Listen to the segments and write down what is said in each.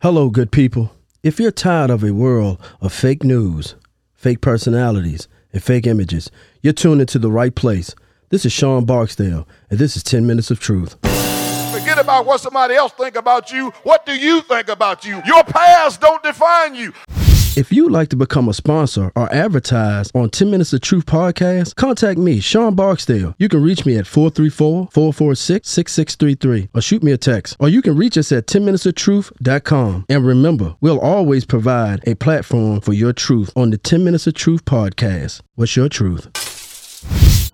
Hello, good people. If you're tired of a world of fake news, fake personalities, and fake images, you're tuned into the right place. This is Sean Barksdale, and this is 10 Minutes of Truth. Forget about what somebody else think about you. What do you think about you? Your past don't define you. If you'd like to become a sponsor or advertise on 10 Minutes of Truth podcast, contact me, Sean Barksdale. You can reach me at 434-446-6633 or shoot me a text. Or you can reach us at 10minutesoftruth.com. And remember, we'll always provide a platform for your truth on the 10 Minutes of Truth podcast. What's your truth?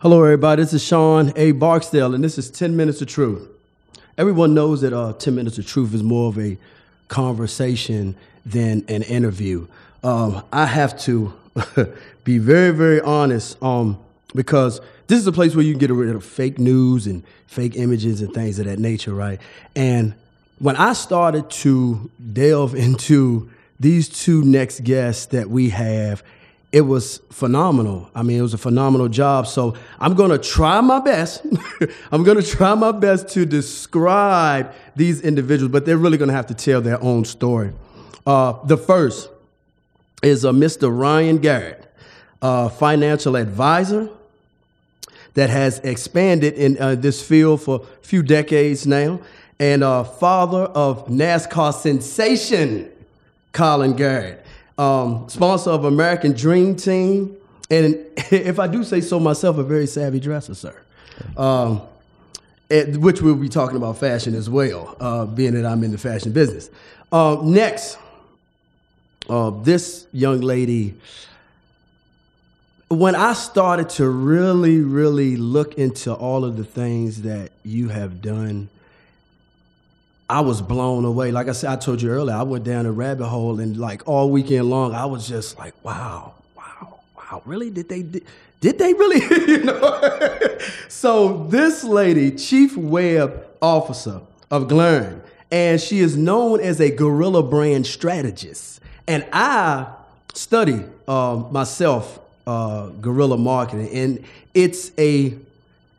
Hello, everybody. This is Sean A. Barksdale, and this is 10 Minutes of Truth. Everyone knows that uh, 10 Minutes of Truth is more of a conversation than an interview. Um, I have to be very, very honest um, because this is a place where you can get rid of fake news and fake images and things of that nature, right? And when I started to delve into these two next guests that we have, it was phenomenal. I mean, it was a phenomenal job. So I'm going to try my best. I'm going to try my best to describe these individuals, but they're really going to have to tell their own story. Uh, the first is uh, Mr. Ryan Garrett, a financial advisor that has expanded in uh, this field for a few decades now, and a father of NASCAR sensation, Colin Garrett, um, sponsor of American Dream Team, and if I do say so myself, a very savvy dresser, sir. Um, at, which we'll be talking about fashion as well, uh, being that I'm in the fashion business. Uh, next, uh, this young lady, when I started to really, really look into all of the things that you have done, I was blown away. Like I said, I told you earlier, I went down a rabbit hole and like all weekend long, I was just like, wow, wow, wow, really? Did they did, did they really? you know? so this lady, Chief Web Officer of Glern, and she is known as a guerrilla brand strategist. And I study uh, myself uh, guerrilla marketing, and it's a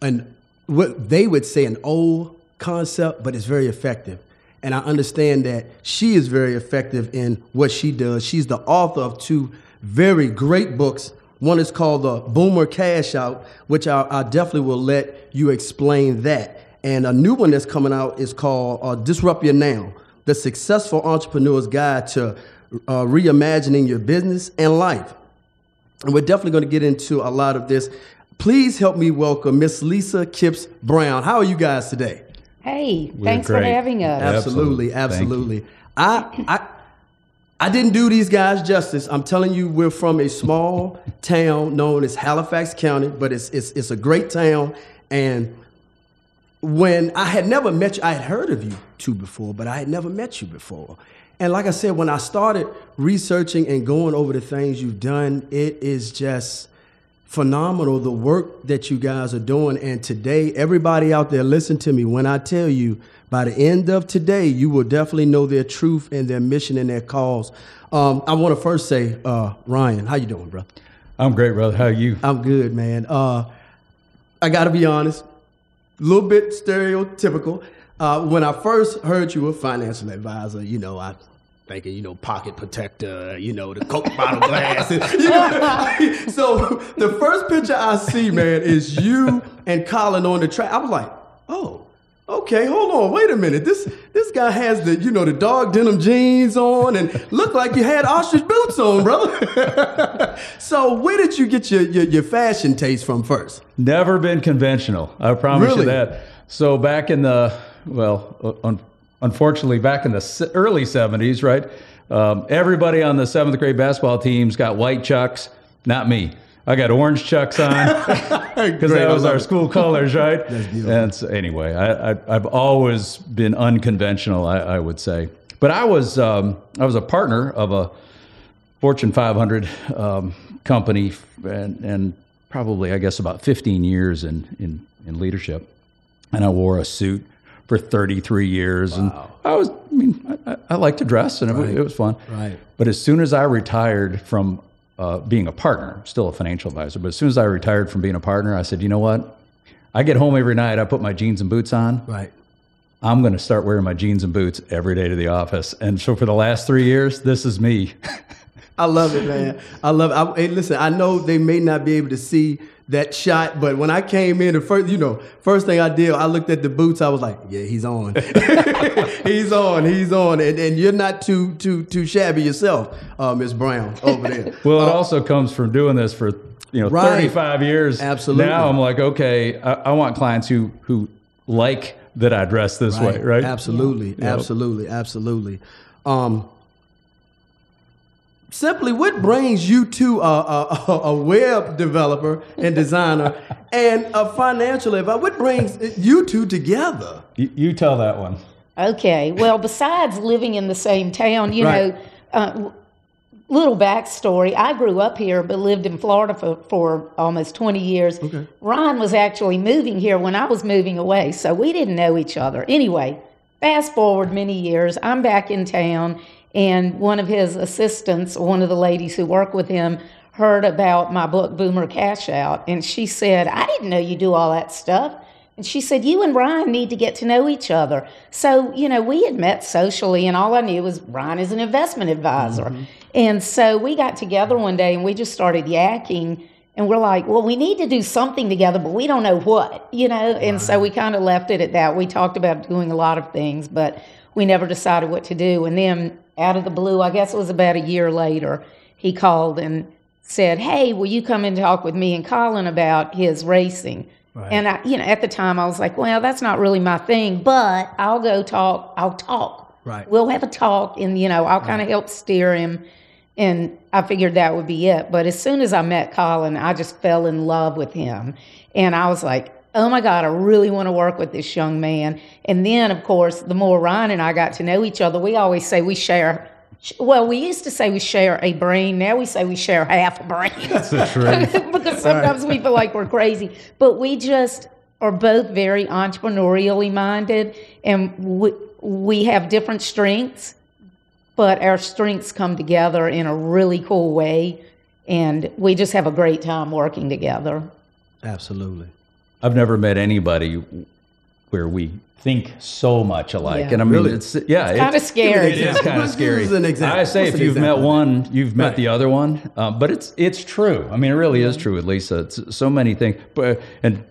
an what they would say an old concept, but it's very effective. And I understand that she is very effective in what she does. She's the author of two very great books. One is called the Boomer Cash Out, which I, I definitely will let you explain that. And a new one that's coming out is called uh, Disrupt Your Now, the Successful Entrepreneur's Guide to uh, reimagining your business and life. And we're definitely going to get into a lot of this. Please help me welcome Miss Lisa Kipps Brown. How are you guys today? Hey, thanks for having us. Absolutely, Absolutely. Absolutely. I, I, I didn't do these guys justice. I'm telling you, we're from a small town known as Halifax County, but it's, it's, it's a great town. And when I had never met you, I had heard of you two before, but I had never met you before. And like I said, when I started researching and going over the things you've done, it is just phenomenal the work that you guys are doing. And today, everybody out there, listen to me. When I tell you, by the end of today, you will definitely know their truth and their mission and their cause. Um, I want to first say, uh, Ryan, how you doing, bro? I'm great, brother. How are you? I'm good, man. Uh, I got to be honest, a little bit stereotypical. Uh, when I first heard you were a financial advisor, you know, I thinking, you know, pocket protector, you know, the Coke bottle glass. and, you know, so the first picture I see, man, is you and Colin on the track. I was like, oh, okay, hold on, wait a minute. This this guy has the, you know, the dog denim jeans on and look like you had ostrich boots on, brother. so where did you get your, your, your fashion taste from first? Never been conventional. I promise Really? you that. So back in the well, un- unfortunately, back in the early '70s, right? Um, everybody on the seventh grade basketball teams got white chucks. Not me. I got orange chucks on because that was our it. school colors, right? And so, anyway, I, I've always been unconventional, I, I would say. But I was um, I was a partner of a Fortune 500 um, company, and, and probably I guess about 15 years in, in in leadership. And I wore a suit for 33 years, and I was I mean I, I- like to dress, and it, was, it was fun. Right. But as soon as I retired from uh, being a partner, still a financial advisor, but as soon as I retired from being a partner, I said, you know what? I get home every night, I put my jeans and boots on, Right. I'm going to start wearing my jeans and boots every day to the office. And so for the last three years, this is me. I love it, man. I love it. I, hey, listen, I know they may not be able to see that shot, but when I came in, the first, you know, first thing I did, I looked at the boots. I was like, yeah, he's on. he's on. He's on. And, and you're not too too too shabby yourself, uh, Miss Brown, over there. well, it uh, also comes from doing this for you know right. 35 years. Absolutely. Now I'm like, okay, I, I want clients who who like that I dress this right. way, right? Absolutely, yeah. absolutely, absolutely. Um, simply, what brings you to a, a, a web developer and designer and a financial advisor? What brings you two together? You, you, tell that one. Okay. Well, besides living in the same town, you right. know. Uh, little backstory I grew up here but lived in Florida for, for almost 20 years. Okay. Ron was actually moving here when I was moving away, so we didn't know each other. Anyway, fast forward many years, I'm back in town, and one of his assistants, one of the ladies who work with him, heard about my book, Boomer Cash Out, and she said, I didn't know you do all that stuff. And she said, You and Ryan need to get to know each other. So, you know, we had met socially, and all I knew was Ryan is an investment advisor. Mm-hmm. And so we got together one day and we just started yakking. And we're like, well, we need to do something together, but we don't know what, you know? And so we kind of left it at that. We talked about doing a lot of things, but we never decided what to do. And then out of the blue, I guess it was about a year later, he called and said, Hey, will you come and talk with me and Colin about his racing? Right. And I, you know, at the time I was like, well, that's not really my thing, but I'll go talk. I'll talk. Right. We'll have a talk and, you know, I'll kind of help steer him. And I figured that would be it. But as soon as I met Colin, I just fell in love with him. And I was like, oh my God, I really want to work with this young man. And then, of course, the more Ryan and I got to know each other, we always say we share well, we used to say we share a brain. Now we say we share half a brain. That's the truth. because sometimes right. we feel like we're crazy. But we just are both very entrepreneurially minded, and we, we have different strengths, but our strengths come together in a really cool way, and we just have a great time working together. Absolutely. I've never met anybody where we think so much alike. Yeah. And I mean, really? it's yeah, it's, kind of scary. It is kind of scary. an example. I say What's if you've met one, you've met right. the other one. Um, but it's it's true. I mean, it really is true with Lisa. It's so many things. But and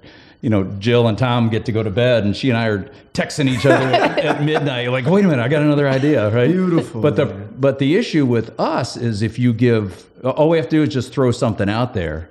you know, Jill and Tom get to go to bed, and she and I are texting each other at, at, midnight. Like, wait a minute, I got another idea, right? Beautiful. But the but the issue with us is if you give, all we have to do is just throw something out there,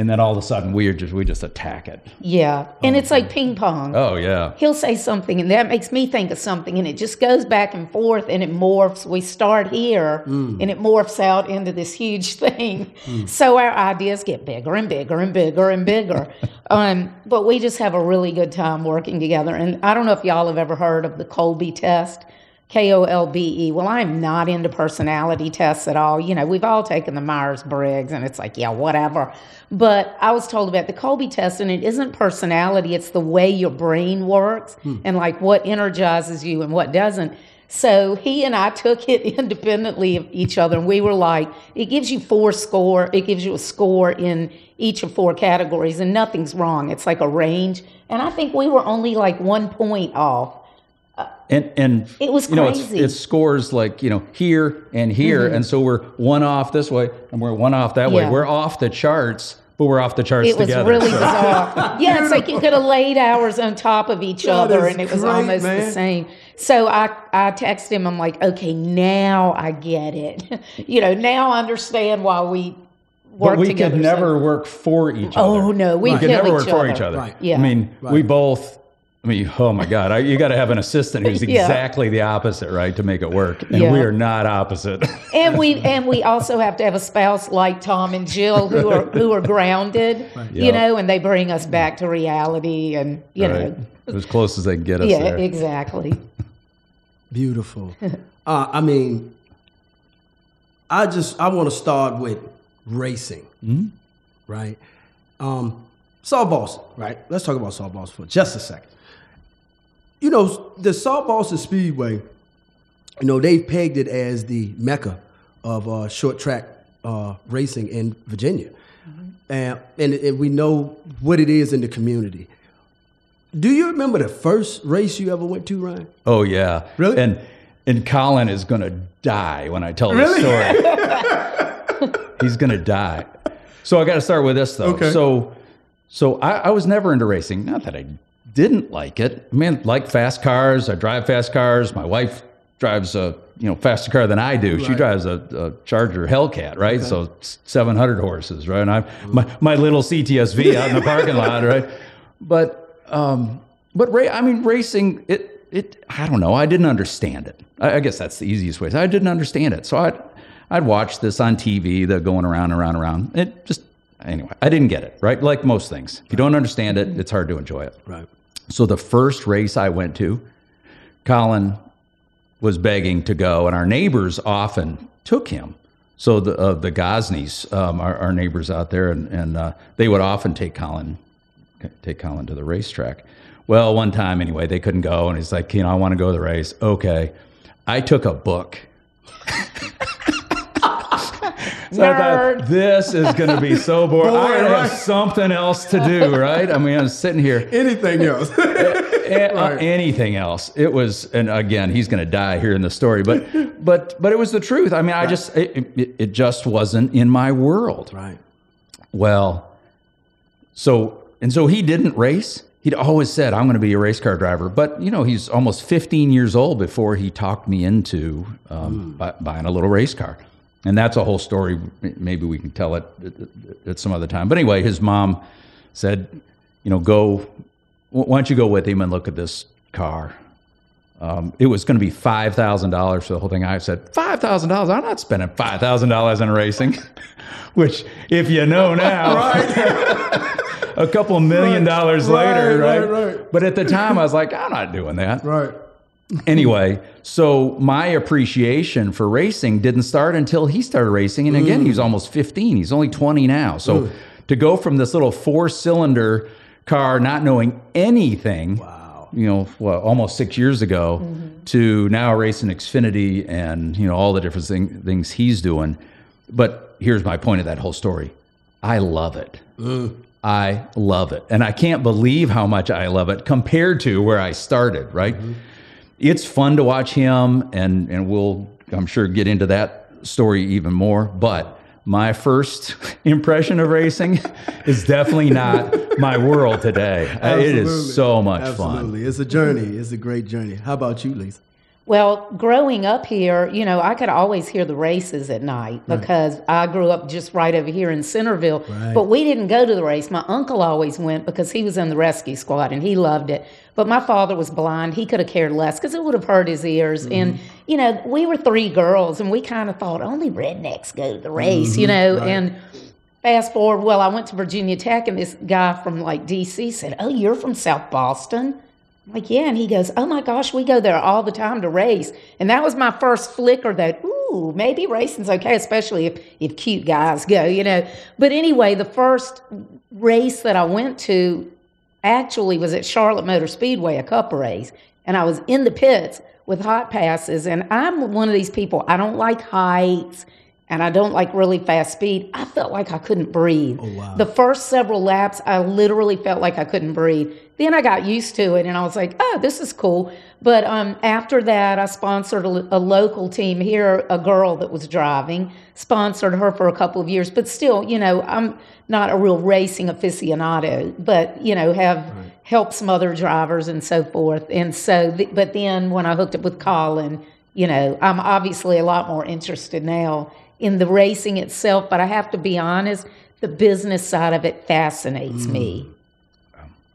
and then all of a sudden we just we just attack it. Yeah, and it's like ping pong. Oh yeah. He'll say something, and that makes me think of something, and it just goes back and forth, and it morphs. We start here, mm. and it morphs out into this huge thing. Mm. So our ideas get bigger and bigger and bigger and bigger. um, but we just have a really good time working together. And I don't know if y'all have ever heard of the Kolbe test. K O L B E. Well, I'm not into personality tests at all. You know, we've all taken the Myers Briggs, and it's like, yeah, whatever. But I was told about the Kolbe test, and it isn't personality, it's the way your brain works hmm. and like what energizes you and what doesn't. So he and I took it independently of each other, and we were like, it gives you four score, it gives you a score in each of four categories, and nothing's wrong. It's like a range. And I think we were only like one point off. And and it was you know it's, it scores like you know here and here, mm-hmm. and so we're one off this way and we're one off that yeah. way. We're off the charts but we're off the charts it was together. really bizarre. yeah, it's like you could have laid hours on top of each that other, and it was great, almost man. the same. So I I texted him. I'm like, okay, now I get it. you know, now I understand why we work but we together. could never so. work for each other. Oh no, we, right. could never work other. for each other. Right. Yeah. I mean, right. we both I mean, oh my God, I, you got to have an assistant who's yeah. exactly the opposite, right, to make it work. And yeah. we are not opposite. and we and we also have to have a spouse like Tom and Jill who are who are grounded, right. you yep. know, and they bring us back to reality, and you right. know, as close as they can get us. Yeah, there. exactly. Beautiful. uh, I mean, I just I want to start with racing, mm-hmm. right? Um, South Boston, right? Let's talk about South Boston for just a second you know, the South Boston Speedway, you know, they've pegged it as the mecca of uh, short track uh, racing in Virginia. Mm-hmm. And, and, and we know what it is in the community. Do you remember the first race you ever went to, Ryan? Oh yeah, Really? And and Colin is gonna die when I tell Really? this story. He's gonna die. So I got to start with this though. Okay. So so I, I was never into racing. Not that I didn't like it. I mean, like fast cars. I drive fast cars. My wife drives a you know faster car than I do. She drives a, a Charger Hellcat, right? So 700 horses, right? And I my my little CTSV out in the parking lot, right? But um, but ra- I mean, racing it it I don't know. I didn't understand it. I, I guess that's the easiest way. I didn't understand it, so I. would I'd watch this on TV, the going around around around. It just anyway, I didn't get it, right? Like most things. If you don't understand it, it's hard to enjoy it. Right. So the first race I went to, Colin was begging to go, and our neighbors often took him. So the uh, the Gosneys, um, our, our neighbors out there, and, and uh, they would often take Colin take Colin to the racetrack. Well, one time anyway, they couldn't go, and he's like, you know, I want to go to the race. Okay, I took a book. So I thought, this is going to be so boring. I right. have something else to do, right? I mean, I'm sitting here Anything else? a- anything else. It was, and again, he's going to die here in the story, but, but, but it was the truth. I mean, I just, it, it, it just wasn't in my world. right. Well, so, and so he didn't race. He'd always said, I'm going to be a race car driver. But, you know, he's almost 15 years old before he talked me into um, bu- buying a little race car. And that's a whole story. Maybe we can tell it at, some other time. But anyway, his mom said, you know, go, why don't you go with him and look at this car? Um, it was going to be five thousand dollars for the whole thing. I said five thousand dollars. I'm not spending five thousand dollars on racing, which, if you know now, a couple million Right. dollars Right, later, right, right. But at the time, I was like, I'm not doing that. Right. Anyway, so my appreciation for racing didn't start until he started racing, and again, he was mm. almost 15. He's only 20 now. So to go from this little four-cylinder car, not knowing anything, Wow. you know, what, almost six years ago, mm-hmm. to now racing Xfinity and you know all the different thing, things he's doing. But here's my point of that whole story: I love it. I love it, and I can't believe how much I love it compared to where I started. Right? Mm-hmm. It's fun to watch him, and and we'll I'm sure get into that story even more. But my first impression of racing is definitely not my world today. It Absolutely. is so much fun. It's a journey. It's a great journey. How about you, Lisa? Well, growing up here, you know, I could always hear the races at night because I grew up just right over here in Centerville. Right. But we didn't go to the race. My uncle always went because he was in the rescue squad and he loved it. But my father was blind. He could have cared less because it would have hurt his ears. And, mm-hmm. you know, we were three girls and we kind of thought only rednecks go to the race, you mm-hmm. know. right. And fast forward, well, I went to Virginia Tech and this guy from like DC said, Oh, you're from South Boston? Like, yeah. And he goes, oh my gosh, we go there all the time to race. And that was my first flicker that, ooh, maybe racing's okay, especially if, if cute guys go, you know. But anyway, the first race that I went to actually was at Charlotte Motor Speedway, a cup race. And I was in the pits with hot passes. And I'm one of these people, I don't like heights and I don't like really fast speed. I felt like I couldn't breathe. Oh, wow. The first several laps, I literally felt like I couldn't breathe. Then I got used to it and I was like, oh, this is cool. But um, after that, I sponsored a, a local team here, a girl that was driving, sponsored her for a couple of years. But still, you know, I'm not a real racing aficionado, but, you know, have helped some other drivers and so forth. And so, th- but then when I hooked up with Colin, you know, I'm obviously a lot more interested now in the racing itself, but I have to be honest, the business side of it fascinates me.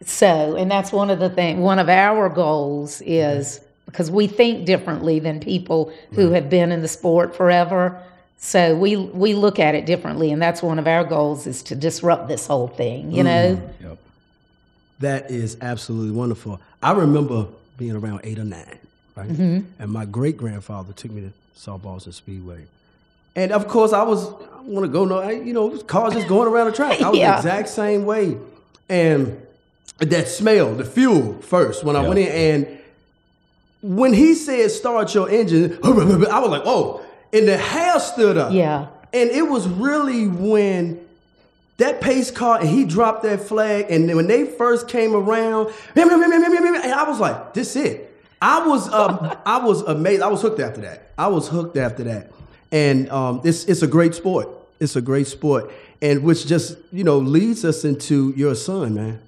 So, and that's one of the thing. One of our goals is because we think differently than people who have been in the sport forever. So we we look at it differently, and that's one of our goals is to disrupt this whole thing. You know, mm-hmm. Yep. That is absolutely wonderful. I remember being around eight or nine, right? Mm-hmm. And my great grandfather took me to South Boston Speedway. And of course, I was, I want to go, no, I, you know, cars just going around the track. I was Yeah. the exact same way. And that smell, the fuel first, when I Yeah. went in, and when he said start your engine, I was like, oh, and the hair stood up. Yeah. And it was really when that pace car and he dropped that flag and when they first came around and i was like this it. I was um, i was amazed. I was hooked after that. I was hooked after that. And um, it's, it's a great sport. It's a great sport. And which just you know leads us into your son man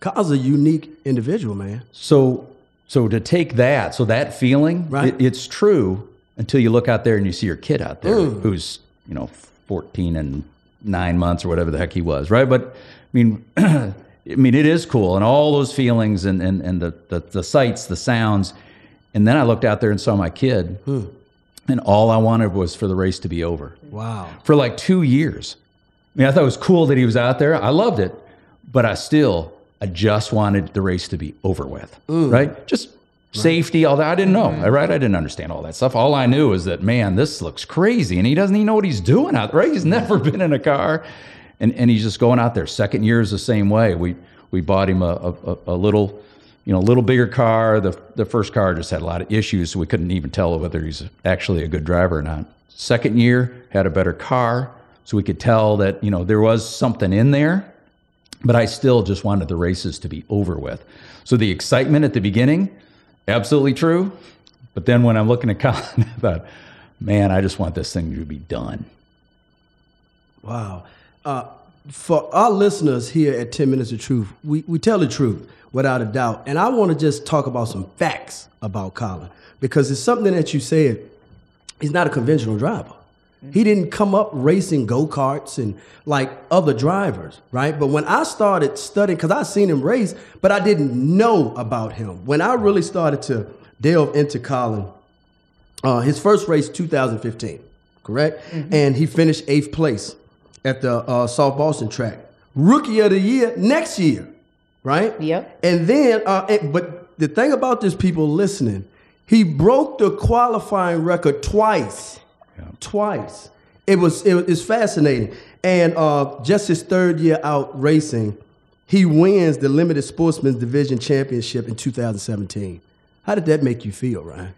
kyle's a unique individual man so so to take that so that feeling Right. it, it's true until you look out there and you see your kid out there Mm. who's you know 14 and nine months or whatever the heck he was right but i mean i mean it is cool and all those feelings and and, and the, the the sights the sounds and then i looked out there and saw my kid Hmm. and all i wanted was for the race to be over wow for like two years. I mean, I thought it was cool that he was out there. I loved it, but I still, I just wanted the race to be over with, right? Just safety, all that. I didn't know, mm-hmm. right? I didn't understand all that stuff. All I knew is that, man, this looks crazy, and he doesn't even know what he's doing out there, right? He's never been in a car, and and he's just going out there. Second year is the same way. We we bought him a a, a little. You know, a little bigger car. The the first car just had a lot of issues, so we couldn't even tell whether he's actually a good driver or not. Second year had a better car, so we could tell that you know there was something in there. But I still just wanted the races to be over with. So the excitement at the beginning, absolutely true. But then when I'm looking at Colin, I thought, man, I just want this thing to be done. Wow. Uh, for our listeners here at 10 Minutes of Truth, we, we tell the truth without a doubt. And I want to just talk about some facts about Colin because it's something that you said. He's not a conventional driver. He didn't come up racing go karts and like other drivers, right? But when I started studying, because I seen him race, but I didn't know about him. When I really started to delve into Colin, uh, his first race, 2015, correct? And he finished eighth place at the uh, South Boston track. Rookie of the year next year, right? Yep. And then, uh, and- but the thing about this, people listening, he broke the qualifying record twice. Twice. It was it was fascinating. And uh, just his third year out racing, he wins the limited sportsman's division championship in 2017. How did that make you feel, Ryan?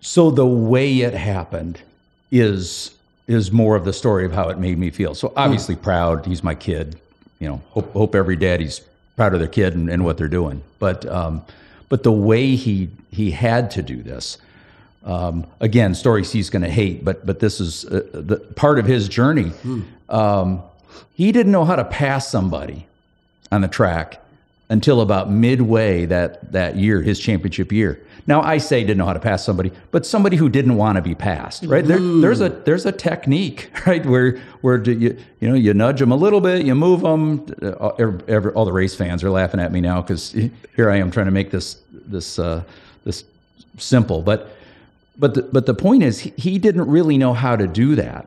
So the way it happened is is more of the story of how it made me feel. So obviously proud. He's my kid. You know, hope hope every daddy's proud of their kid and, and what they're doing. But um, but the way he he had to do this. Um, again, stories he's going to hate, but but this is uh, the part of his journey. Um, he didn't know how to pass somebody on the track until about midway that that year, his championship year. Now I say didn't know how to pass somebody, but somebody who didn't want to be passed, right? There, there's a there's a technique, right, where where do you you know you nudge them a little bit, you move them. Uh, every, every, all the race fans are laughing at me now because here I am trying to make this this uh, this simple, but but the, but the point is he, didn't really know how to do that,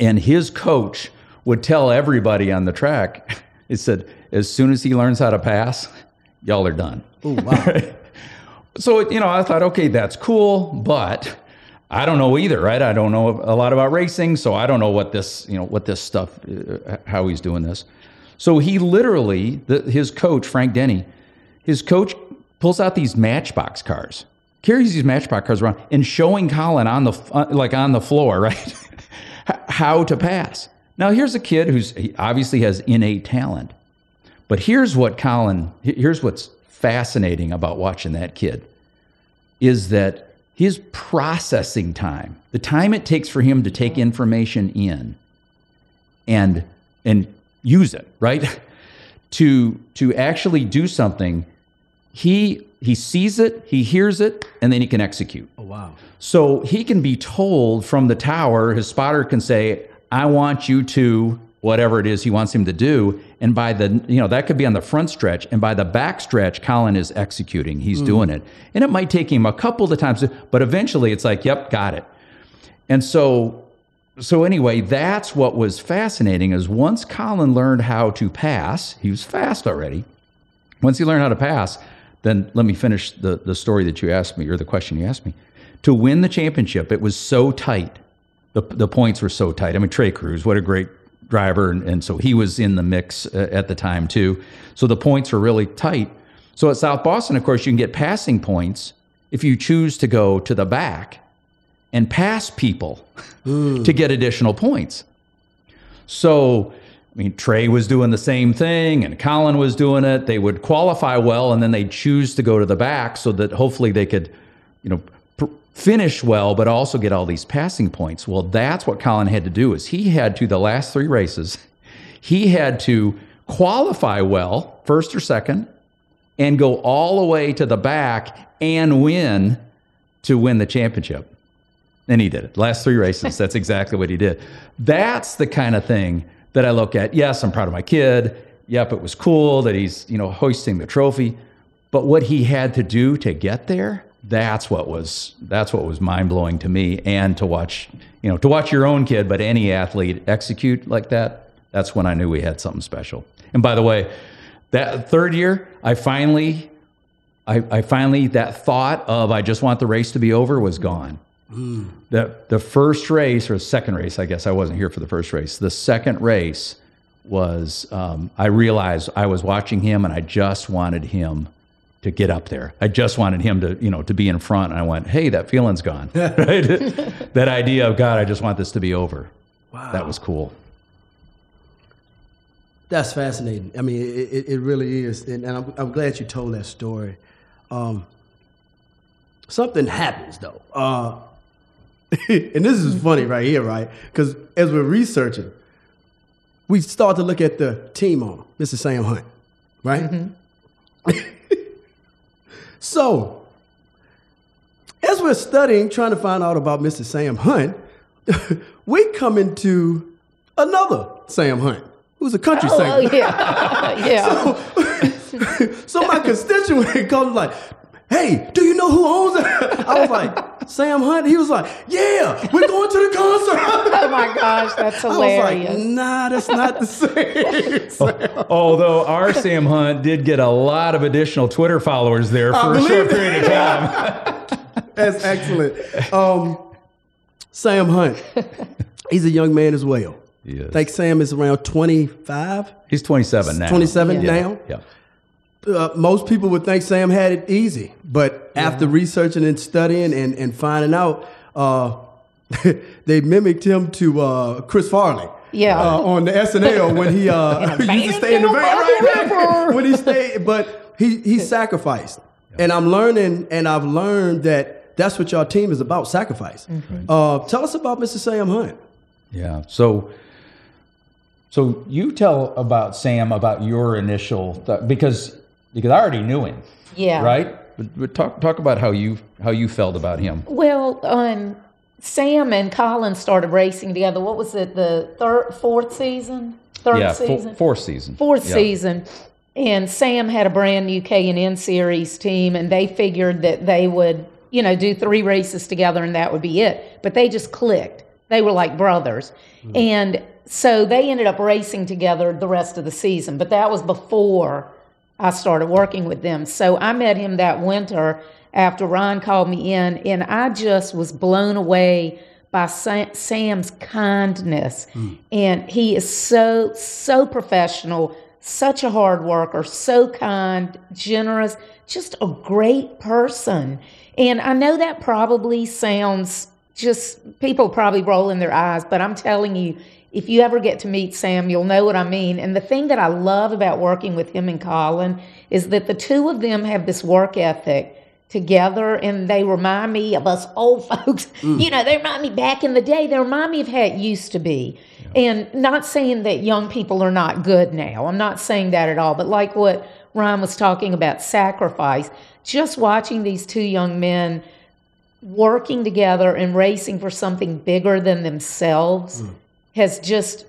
and his coach would tell everybody on the track. He said, as soon as he learns how to pass, y'all are done. Oh wow. So, you know, I thought, okay, that's cool, but I don't know either, right? I don't know a lot about racing, so I don't know what this, you know, what this stuff, uh, how he's doing this. So he literally, the, his coach, Frank Denny, his coach pulls out these Matchbox cars, carries these Matchbox cars around, and showing Colin on the, uh, like on the floor, right? how to pass. Now, here's a kid who's he obviously has innate talent. But here's what Colin, here's what's fascinating about watching that kid is that his processing time, the time it takes for him to take information in and and use it, right? to to actually do something, he he sees it, he hears it, and then he can execute. Oh wow. So he can be told from the tower, his spotter can say, I want you to whatever it is he wants him to do. And by the, you know, that could be on the front stretch. And by the back stretch, Colin is executing. He's hmm. doing it. And it might take him a couple of times, but eventually it's like, yep, got it. And so, so anyway, that's what was fascinating is once Colin learned how to pass, he was fast already. Once he learned how to pass, then let me finish the, the story that you asked me or the question you asked me. To win the championship, it was so tight. The, the points were so tight. I mean, Trey Cruz, what a great driver. And, and so he was in the mix uh, at the time, too. So the points were really tight. So at South Boston, of course, you can get passing points if you choose to go to the back and pass people to get additional points. So I mean, Trey was doing the same thing and Colin was doing it. They would qualify well and then they'd choose to go to the back so that hopefully they could, you know, pr- finish well, but also get all these passing points. Well, that's what Colin had to do is he had to, the last three races, he had to qualify well, first or second, and go all the way to the back and win to win the championship. And he did it. Last three races, that's exactly what he did. That's the kind of thing that I look at. Yes, I'm proud of my kid. Yep, it was cool that he's, you know, hoisting the trophy. But what he had to do to get there, that's what was that's what was mind blowing to me. And to watch, you know, to watch your own kid, but any athlete execute like that, that's when I knew we had something special. And by the way, that third year, I finally I, I finally that thought of I just want the race to be over was gone. Mm. The the first race or second race, I guess I wasn't here for the first race. The second race was um, I realized I was watching him and I just wanted him to get up there. I just wanted him to you know to be in front. And I went, hey, that feeling's gone. right? that idea of God, I just want this to be over. Wow, that was cool. That's fascinating. I mean, it, it really is, and, I'm, I'm glad you told that story. Um, something happens though. Uh, and this is funny right here, right? Because as we're researching, we start to look at the team on Mr. Sam Hunt, right? Mm-hmm. so, as we're studying, trying to find out about Mr. Sam Hunt, we come into another Sam Hunt, who's a country oh, singer. Oh, yeah. yeah. So, so my constituent comes like, hey, do you know who owns it? I was like, Sam Hunt. He was like, yeah, we're going to the concert. oh my gosh, that's hilarious. I was like, nah, that's not the same. Although our Sam Hunt did get a lot of additional Twitter followers there for a short period of time. that's excellent. Um, Sam Hunt, he's a young man as well. Yes. I think Sam is around 25. He's 27 now. 27 yeah. now? Yeah uh, most people would think Sam had it easy, but yeah. after researching and studying and, and finding out, uh, they mimicked him to uh, Chris Farley. Yeah, uh, on the SNL when he uh, used to stay in the van, right, right, when he stayed, but he he sacrificed, yeah. and I'm learning, and I've learned that that's what your team is about, sacrifice. Mm-hmm. Uh, tell us about Mr. Sam Hunt. Yeah, so so you tell about Sam about your initial th- because because I already knew him. Yeah. Right. But, but talk talk about how you how you felt about him. Well, um, Sam and Colin started racing together. What was it? The third, fourth season, third yeah, season, fourth season, fourth yeah. season. And Sam had a brand new K and N series team, and they figured that they would, you know, do three races together, and that would be it. But they just clicked. They were like brothers, mm. and so they ended up racing together the rest of the season. But that was before I started working with them. So I met him that winter after Ron called me in, and I just was blown away by Sam's kindness. Mm. And he is so, so professional, such a hard worker, so kind, generous, just a great person. And I know that probably sounds just, people probably rolling their eyes, but I'm telling you, if you ever get to meet Sam, you'll know what I mean. And the thing that I love about working with him and Colin is that the two of them have this work ethic together and they remind me of us old folks. Mm. You know, they remind me back in the day, they remind me of how it used to be. Yeah. And not saying that young people are not good now. I'm not saying that at all. But like what Ryan was talking about, sacrifice, just watching these two young men working together and racing for something bigger than themselves. Mm has just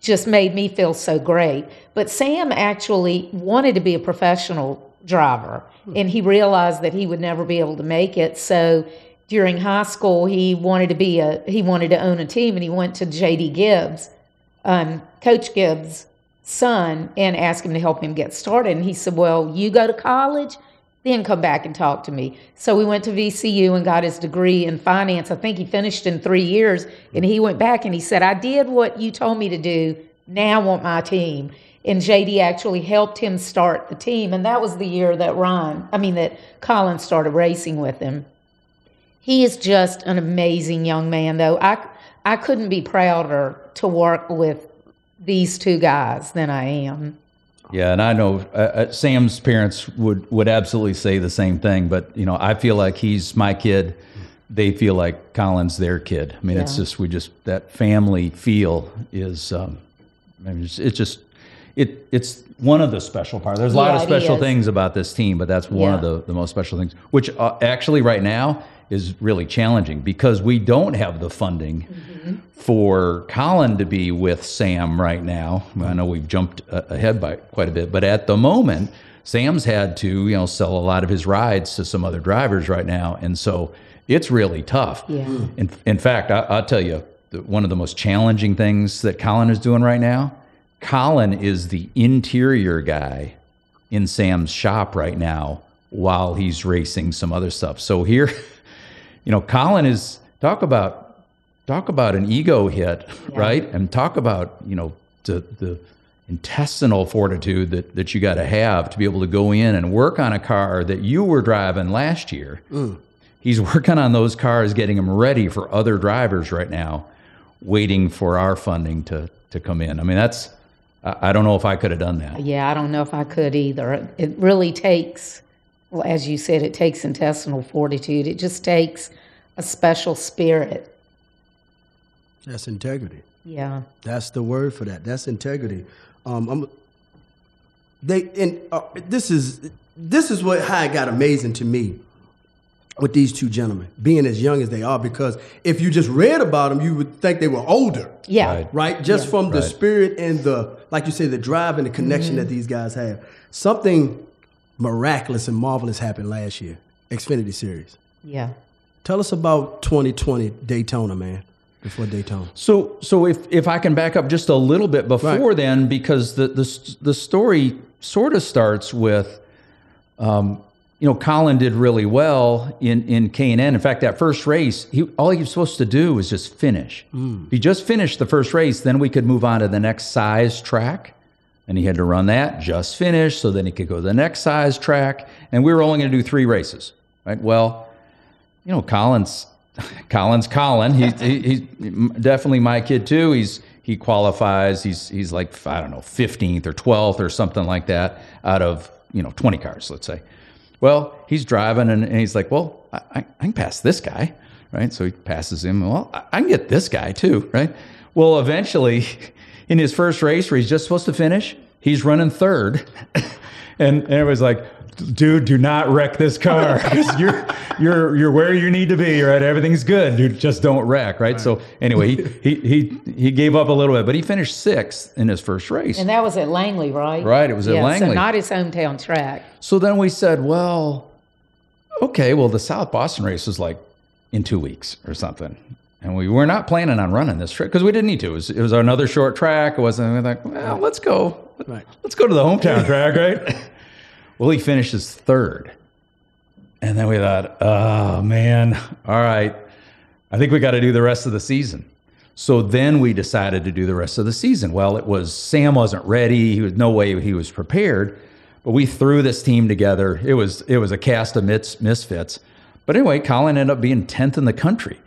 just made me feel so great. But Sam actually wanted to be a professional driver and he realized that he would never be able to make it. So during high school he wanted to be a he wanted to own a team and he went to JD Gibbs, um, Coach Gibbs' son, and asked him to help him get started. And he said, Well, you go to college, then come back and talk to me. So we went to VCU and got his degree in finance. I think he finished in three years. And he went back and he said, I did what you told me to do. Now I want my team. And JD actually helped him start the team. And that was the year that Ron, I mean, that Colin started racing with him. He is just an amazing young man, though. I, I couldn't be prouder to work with these two guys than I am. Yeah, and I know uh, uh, Sam's parents would would absolutely say the same thing. But you know, I feel like he's my kid. They feel like Colin's their kid. I mean, it's just we just that family feel is. Um, I mean, it's, it's just it it's one of the special parts. There's a lot Yeah, of special things about this team, but that's one of the the most special things. Which uh, actually right now is really challenging because we don't have the funding Mm-hmm. for Colin to be with Sam right now. I know we've jumped uh, ahead by quite a bit, but at the moment, Sam's had to, you know, sell a lot of his rides to some other drivers right now, and so it's really tough. Yeah. In, in fact, I, I'll tell you, one of the most challenging things that Colin is doing right now. Colin is the interior guy in Sam's shop right now while he's racing some other stuff. So here, you know, Colin is talk about talk about an ego hit, right? And talk about, you know, the the intestinal fortitude that that you got to have to be able to go in and work on a car that you were driving last year. Mm. He's working on those cars, getting them ready for other drivers right now, waiting for our funding to to come in. I mean, that's I I don't know if I could have done that. Yeah, I don't know if I could either. It really takes, well, as you said, it takes intestinal fortitude. It just takes a special spirit. That's integrity. Yeah. That's the word for that. That's integrity. Um, I'm, they and uh, this is this is what how it got amazing to me with these two gentlemen being as young as they are. Because if you just read about them, you would think they were older, Yeah. Right. right? Just from the Right. spirit and the like you say, the drive and the connection that these guys have. Something miraculous and marvelous happened last year, Xfinity Series. Yeah. Tell us about 2020 Daytona, man. Before Daytona. So, so if if I can back up just a little bit before Right. then, because the the the story sort of starts with, um, you know, Colin did really well in in K and N. In fact, that first race, he all he was supposed to do was just finish. If he just finished the first race, then we could move on to the next size track. And he had to run that, just finish, so then he could go to the next size track. And we were only going to do three races, right? Well, you know, Collins, Collins, Colin. He's he, he's definitely my kid too. He's he qualifies. He's he's like I don't know, fifteenth or twelfth or something like that out of you know twenty cars, let's say. Well, he's driving and, and he's like, well, I, I I can pass this guy, right? So he passes him. Well, I, I can get this guy too, right? Well, eventually, in his first race where he's just supposed to finish, he's running third, and, and everybody's like, dude, do not wreck this car you're you're you're where you need to be, right? Everything's good, dude. Just don't wreck, right? So anyway, he, he he he gave up a little bit, but he finished sixth in his first race. And that was at Langley, right? Right, it was at yeah, So Langley. not his hometown track. So then we said, well, okay, well, the South Boston race is like in two weeks or something. And we were not planning on running this trip because we didn't need to. It was, it was another short track. It wasn't we were like, well, let's go. Right. Let's go to the hometown track, right? well, he finishes third. And then we thought, oh, man, all right. I think we got to do the rest of the season. So then we decided to do the rest of the season. Well, it was Sam wasn't ready. He was no way he was prepared. But we threw this team together. It was it was a cast of mis- misfits. But anyway, Colin ended up being tenth in the country,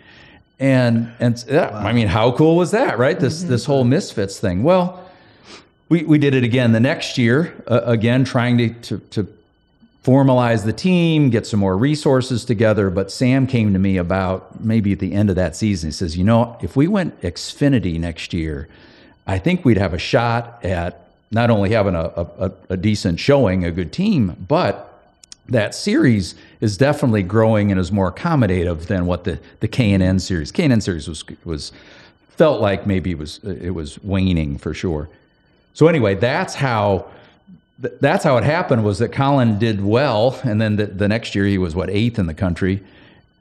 and and yeah, I mean, how cool was that, right? This this whole misfits thing. Well, we we did it again the next year. Uh, again, trying to, to to formalize the team, get some more resources together. But Sam came to me about maybe at the end of that season. He says, you know, if we went Xfinity next year, I think we'd have a shot at not only having a, a, a decent showing, a good team, but that series is definitely growing and is more accommodative than what the the K and N series. K and N series was was felt like maybe it was it was waning for sure. So anyway, that's how th- that's how it happened. Was that Colin did well, and then the, the next year he was what eighth in the country,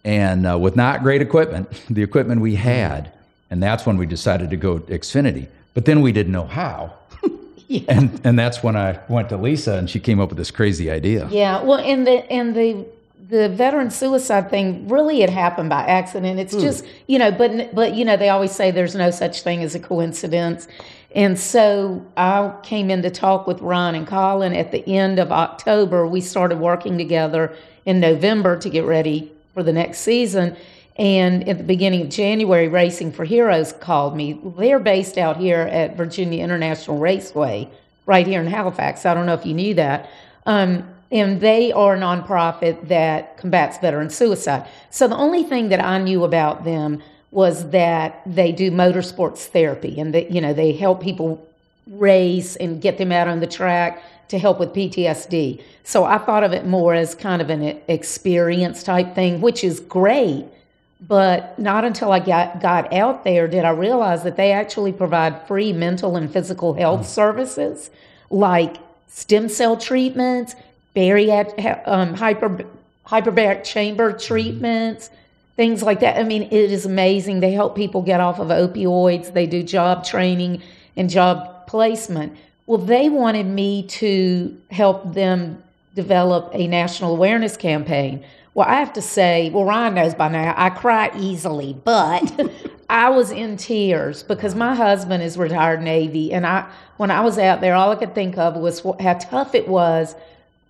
and uh, with not great equipment, the equipment we had, and that's when we decided to go Xfinity. But then we didn't know how. And and that's when I went to Lisa and she came up with this crazy idea. Yeah, well, and the and the the veteran suicide thing really it happened by accident. It's just you know, but but you know they always say there's no such thing as a coincidence, and so I came in to talk with Ron and Colin at the end of October. We started working together in November to get ready for the next season. And at the beginning of January, Racing for Heroes called me. They're based out here at Virginia International Raceway, right here in Halifax. I don't know if you knew that. Um, and they are a nonprofit that combats veteran suicide. So the only thing that I knew about them was that they do motorsports therapy and that you know they help people race and get them out on the track to help with PTSD. So I thought of it more as kind of an experience type thing, which is great. But not until I got, got out there did I realize that they actually provide free mental and physical health mm. services like stem cell treatments, bariatric, um, hyper, hyperbaric chamber mm-hmm. treatments, things like that. I mean, it is amazing. They help people get off of opioids, they do job training and job placement. Well, they wanted me to help them develop a national awareness campaign. Well, I have to say, well, Ryan knows by now, I cry easily, but I was in tears because my husband is retired Navy. And I, when I was out there, all I could think of was how tough it was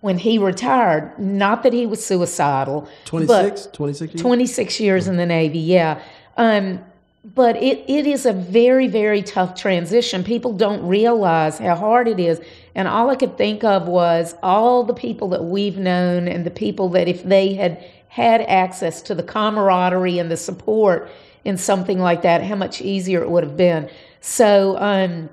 when he retired. Not that he was suicidal. 26? 26 years? 26 years in the Navy, yeah. Um, but it, it is a very, very tough transition. People don't realize how hard it is. And all I could think of was all the people that we've known and the people that if they had had access to the camaraderie and the support in something like that, how much easier it would have been. So, um,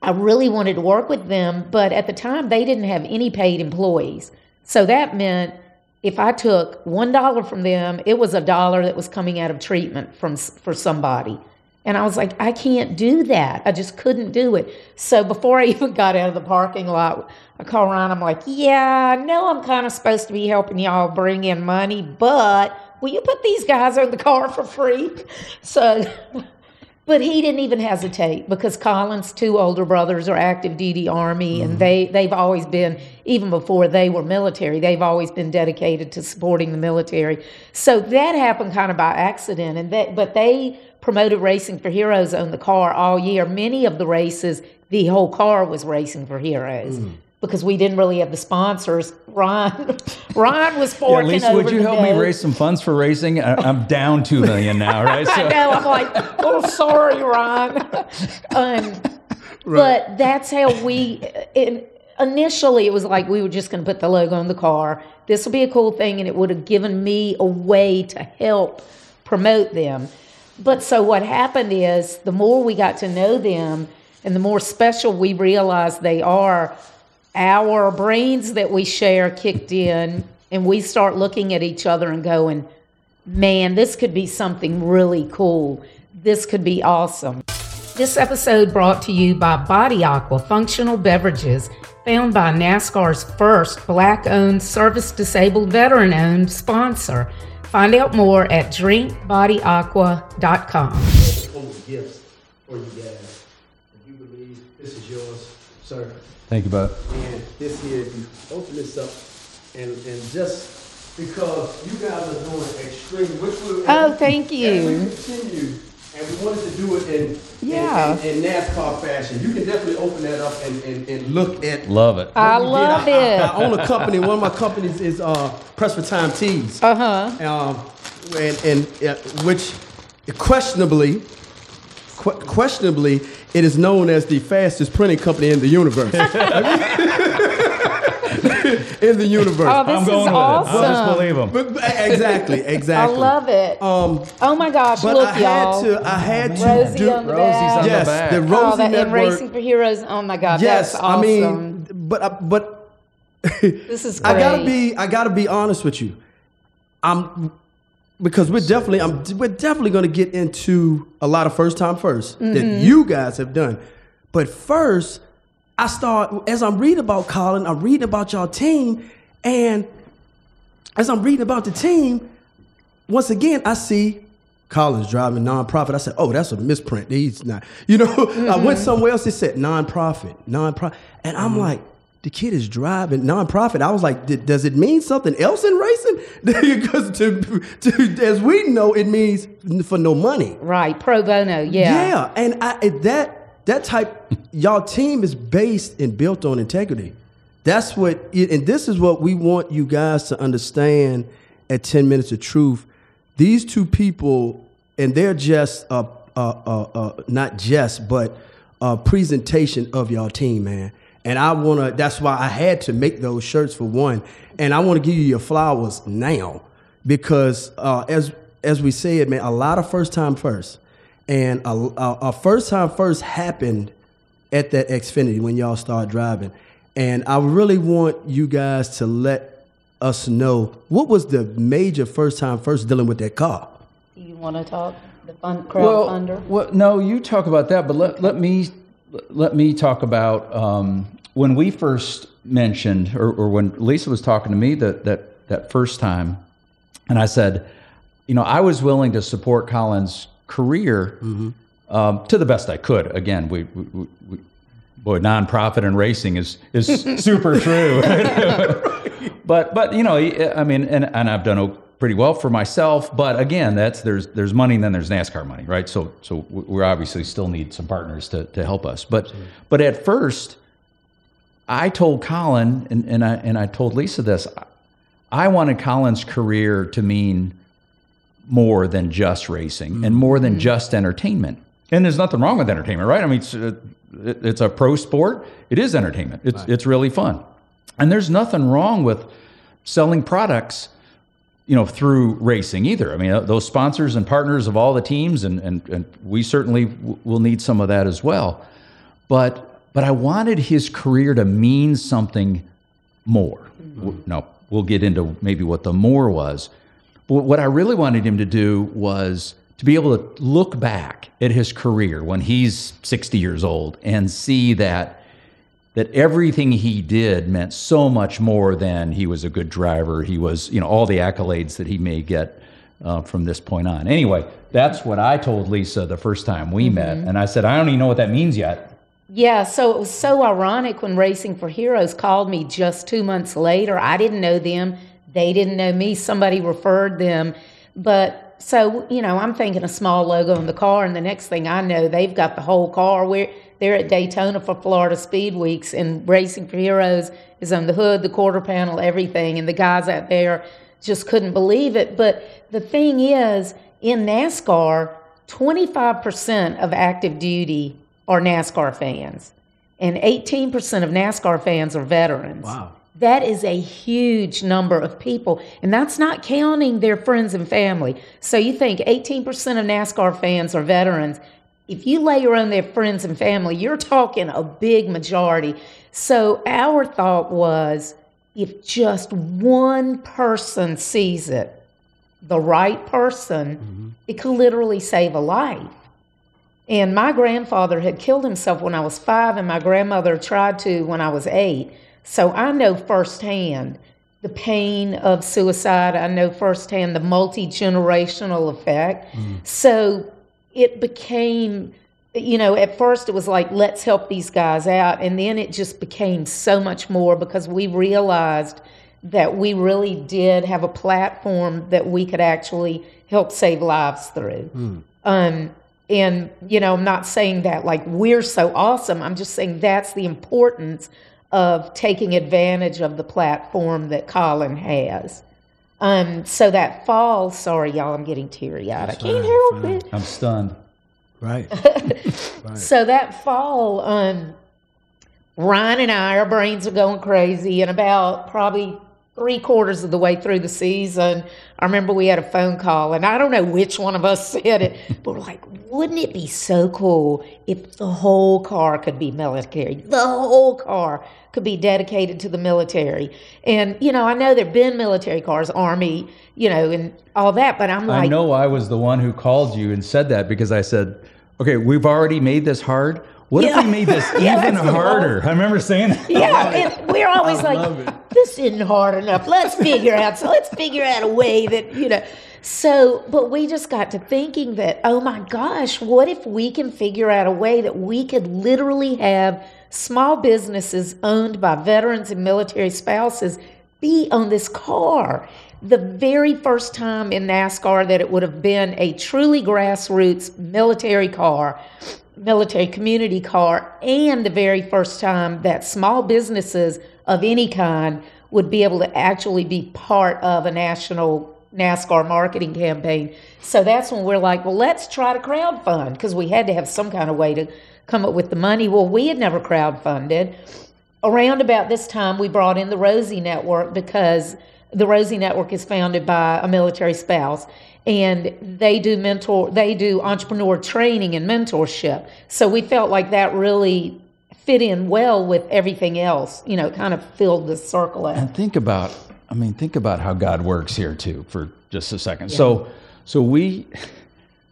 I really wanted to work with them, but at the time they didn't have any paid employees. So that meant if I took one dollar from them, it was a dollar that was coming out of treatment from for somebody. And I was like, I can't do that. I just couldn't do it. So before I even got out of the parking lot, I called Ryan. I'm like, Yeah, I know I'm kind of supposed to be helping y'all bring in money, but will you put these guys in the car for free? So but he didn't even hesitate because Colin's two older brothers are active duty Army, mm-hmm. and they, they've always been, even before they were military, they've always been dedicated to supporting the military. So that happened kind of by accident. And that, but they promoted Racing for Heroes on the car all year. Many of the races, the whole car was Racing for Heroes. Mm because we didn't really have the sponsors. Ron, Ron was forking yeah, Lisa, would you help me raise some funds for racing? I, am down two million now, right? So. I know. I'm like, oh, sorry, Ron. um, right. But that's how we. It, initially, it was like we were just going to put the logo on the car. This will be a cool thing, and it would have given me a way to help promote them. But so what happened is, the more we got to know them, and the more special we realized they are our brains that we share kicked in, and we start looking at each other and going, man, this could be something really cool. This could be awesome. This episode brought to you by Body Aqua Functional Beverages, found by NASCAR's first black owned, service disabled, veteran owned sponsor. Find out more at drinkbodyaqua.com. Gifts for you guys. If you believe this is yours, sir. Thank you, bud. And this here, if you open this up, and, and just because you guys are doing extreme, which we oh, thank you. And we continue, and we wanted to do it in yeah in, in, in, NASCAR fashion. You can definitely open that up and, and, and look at. Love it. I love I, it. I, I, own a company. One of my companies is uh, Press for Time Tees. Uh huh. Um, and and uh, which questionably, qu- questionably it is known as the fastest printing company in the universe. in the universe. Oh, this I'm going is with awesome. it. I'll just believe them. But, but exactly, exactly. I love it. Um, oh my gosh, but look, I y'all. had to. I had to Rosie do. on the Rosie's back. on yes, the back. the Rosie oh, that, Network. Racing for Heroes. Oh my God, yes, that's awesome. I mean, but uh, but this is. Great. I gotta be. I gotta be honest with you. I'm because we're definitely. I'm. We're definitely going to get into a lot of first time 1st mm-hmm. that you guys have done. But first, I start as I'm reading about Colin, I'm reading about y'all team, and as I'm reading about the team, once again I see Colin's driving nonprofit. I said, "Oh, that's a misprint. He's not." You know, mm-hmm. I went somewhere else. It said nonprofit, nonprofit, and I'm mm-hmm. like, the kid is driving nonprofit. I was like, does it mean something else in racing? because to, to, as we know, it means for no money. Right, pro bono. Yeah. Yeah, and I, that that type, y'all team is based and built on integrity. That's what, and this is what we want you guys to understand at 10 Minutes of Truth these two people, and they're just uh, uh, uh, uh, not just, but a presentation of your team, man. And I wanna. That's why I had to make those shirts for one. And I want to give you your flowers now because uh, as as we said, man, a lot of first time first, and a, a, a first time first happened at that Xfinity when y'all start driving. And I really want you guys to let us know what was the major first time first dealing with that car. You want to talk the fun crowdfunder? Well, well, no, you talk about that, but let, let me let me talk about um, when we first mentioned, or, or when Lisa was talking to me that that that first time, and I said, you know, I was willing to support Colin's career mm-hmm. um, to the best I could. Again, we, we, we boy, nonprofit and racing is is super true. but but you know, I mean, and, and I've done pretty well for myself. But again, that's there's there's money and then there's NASCAR money, right? So so we obviously still need some partners to to help us. But but at first, I told Colin and, and I and I told Lisa this. I wanted Colin's career to mean more than just racing mm-hmm. and more than just entertainment. And there's nothing wrong with entertainment, right? I mean, it's, uh, it's a pro sport. It is entertainment. It's right. it's really fun, and there's nothing wrong with selling products, you know, through racing either. I mean, uh, those sponsors and partners of all the teams, and and, and we certainly w- will need some of that as well. But but I wanted his career to mean something more. Mm-hmm. No, we'll get into maybe what the more was. But what I really wanted him to do was to be able to look back at his career when he's 60 years old and see that that everything he did meant so much more than he was a good driver. He was, you know, all the accolades that he may get uh, from this point on. Anyway, that's what I told Lisa the first time we mm-hmm. met, and I said, I don't even know what that means yet. Yeah, so it was so ironic when Racing for Heroes called me just two months later. I didn't know them; they didn't know me. Somebody referred them, but so you know, I'm thinking a small logo on the car, and the next thing I know, they've got the whole car. Where they're at Daytona for Florida Speed Weeks, and Racing for Heroes is on the hood, the quarter panel, everything, and the guys out there just couldn't believe it. But the thing is, in NASCAR, 25% of active duty are NASCAR fans, and 18% of NASCAR fans are veterans. Wow. That is a huge number of people, and that's not counting their friends and family. So you think 18% of NASCAR fans are veterans. If you layer on their friends and family, you're talking a big majority. So our thought was if just one person sees it, the right person, mm-hmm. it could literally save a life. And my grandfather had killed himself when I was five, and my grandmother tried to when I was eight. So I know firsthand the pain of suicide. I know firsthand the multi generational effect. Mm. So it became, you know, at first it was like, let's help these guys out. And then it just became so much more because we realized that we really did have a platform that we could actually help save lives through. Mm. Um, and, you know, I'm not saying that like we're so awesome. I'm just saying that's the importance of taking advantage of the platform that Colin has. Um, so that fall, sorry, y'all, I'm getting teary eyed. I can't help it. I'm stunned. Right. right. So that fall, um, Ryan and I, our brains are going crazy, and about probably three quarters of the way through the season, I remember we had a phone call, and I don't know which one of us said it, but we're like, wouldn't it be so cool if the whole car could be military? The whole car could be dedicated to the military. And, you know, I know there have been military cars, Army, you know, and all that, but I'm like. I know I was the one who called you and said that because I said, okay, we've already made this hard what yeah. if we made this yeah, even harder? I remember saying that. Yeah, and we're always I like, this isn't hard enough. Let's figure out. So let's figure out a way that, you know. So, but we just got to thinking that, oh my gosh, what if we can figure out a way that we could literally have small businesses owned by veterans and military spouses be on this car? The very first time in NASCAR that it would have been a truly grassroots military car military community car, and the very first time that small businesses of any kind would be able to actually be part of a national NASCAR marketing campaign. So that's when we're like, well, let's try to crowdfund because we had to have some kind of way to come up with the money. Well, we had never crowdfunded. Around about this time, we brought in the Rosie Network because the Rosie Network is founded by a military spouse and they do mentor they do entrepreneur training and mentorship. So we felt like that really fit in well with everything else you know kind of filled the circle out and think about i mean think about how god works here too for just a second. Yeah. so so we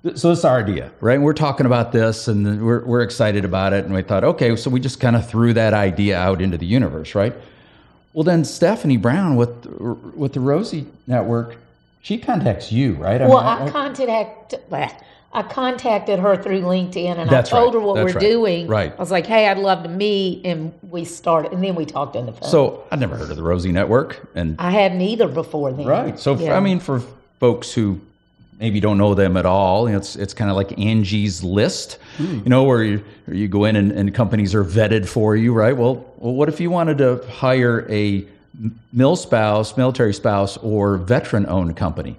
so this is our idea right? And we're talking about this and we're, we're excited about it. And we thought okay so we just kind of threw that idea out into the universe right? Well then stephanie brown with with the rosie network she contacts you, right? I well, mean, I, I contacted. I contacted her through LinkedIn and I told right. her what That's we're right. doing. Right. I was like, hey, I'd love to meet. And we started, and then we talked on the phone. So I'd never heard of the Rosie Network. and I hadn't either before then. Right. So, yeah. I mean, for folks who maybe don't know them at all, it's, it's kind of like Angie's List, hmm. you know, where you, where you go in and, and companies are vetted for you, right? Well, well, what if you wanted to hire a mil spouse, military spouse, or veteran owned company.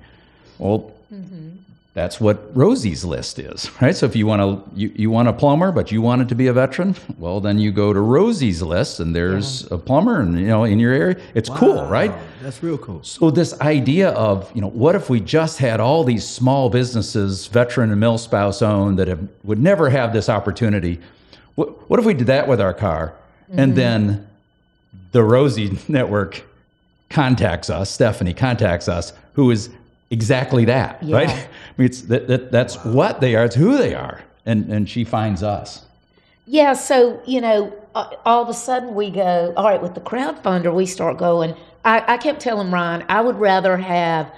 Well, mm-hmm. that's what Rosie's list is, right? So if you want to you, you want a plumber, but you want it to be a veteran, well then you go to Rosie's list and there's yeah. a plumber and you know in your area. It's wow. cool, right? That's real cool. So this idea of, you know, what if we just had all these small businesses, veteran and mill spouse owned that have, would never have this opportunity? What, what if we did that with our car? Mm-hmm. And then the Rosie Network contacts us, Stephanie contacts us, who is exactly that, yeah. right? I mean, it's that, that that's wow. what they are, it's who they are, and and she finds us. Yeah, so you know, all of a sudden we go, all right, with the crowdfunder, we start going. I, I kept telling Ryan, I would rather have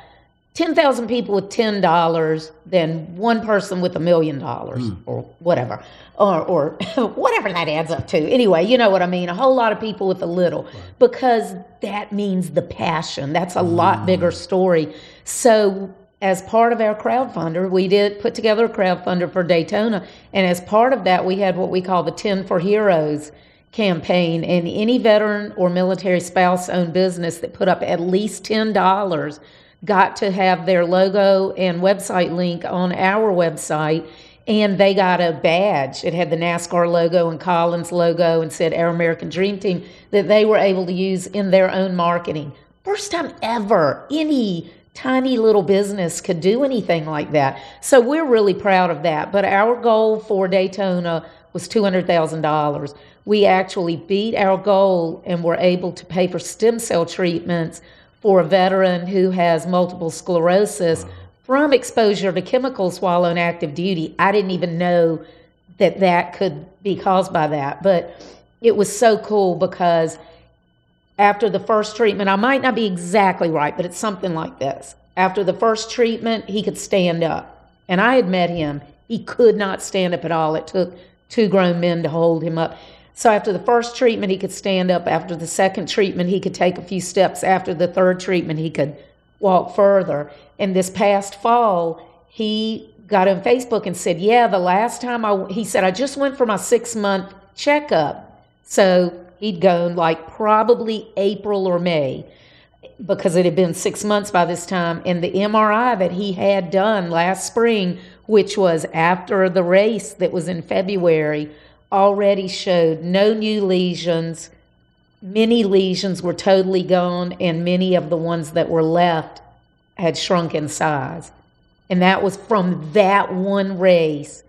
10,000 people with $10 than one person with a million dollars hmm. or whatever, or, or whatever that adds up to. Anyway, you know what I mean? A whole lot of people with a little, right. because that means the passion. That's a lot hmm. bigger story. So, as part of our crowdfunder, we did put together a crowdfunder for Daytona. And as part of that, we had what we call the 10 for Heroes campaign. And any veteran or military spouse owned business that put up at least $10 got to have their logo and website link on our website and they got a badge. It had the NASCAR logo and Collins logo and said Our American Dream Team that they were able to use in their own marketing. First time ever any tiny little business could do anything like that. So we're really proud of that. But our goal for Daytona was $200,000. We actually beat our goal and were able to pay for stem cell treatments for a veteran who has multiple sclerosis from exposure to chemicals while on active duty. I didn't even know that that could be caused by that, but it was so cool because after the first treatment, I might not be exactly right, but it's something like this. After the first treatment, he could stand up. And I had met him. He could not stand up at all. It took two grown men to hold him up. So after the first treatment, he could stand up. After the second treatment, he could take a few steps. After the third treatment, he could walk further. And this past fall, he got on Facebook and said, Yeah, the last time I, he said, I just went for my six month checkup. So he'd gone like probably April or May because it had been six months by this time. And the MRI that he had done last spring, which was after the race that was in February, already showed no new lesions. Many lesions were totally gone, and many of the ones that were left had shrunk in size. And that was from that one race,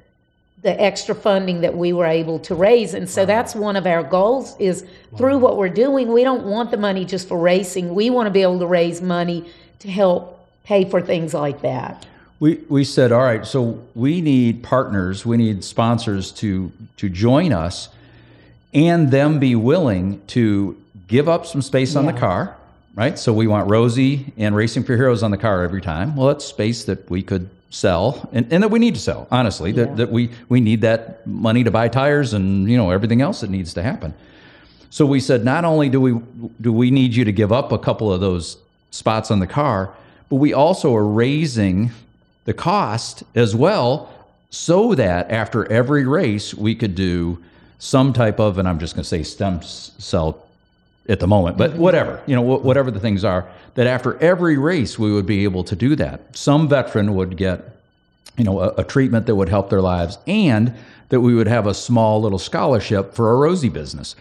the extra funding that we were able to raise. And so wow. that's one of our goals is wow. through what we're doing, we don't want the money just for racing. We want to be able to raise money to help pay for things like that we, we said, all right, so we need partners, we need sponsors to, to join us and them be willing to give up some space yeah. on the car, right? So we want Rosie and Racing for Heroes on the car every time. Well, that's space that we could sell and, and that we need to sell, honestly, yeah. that, that we, we need that money to buy tires and, you know, everything else that needs to happen. So we said, not only do we, do we need you to give up a couple of those spots on the car, but we also are raising the cost as well so that after every race we could do some type of and i'm just going to say stem cell at the moment, but mm-hmm. whatever, you know, whatever the things are, that after every race, we would be able to do that. Some veteran would get, you know, a, a treatment that would help their lives and that we would have a small little scholarship for a Rosie business.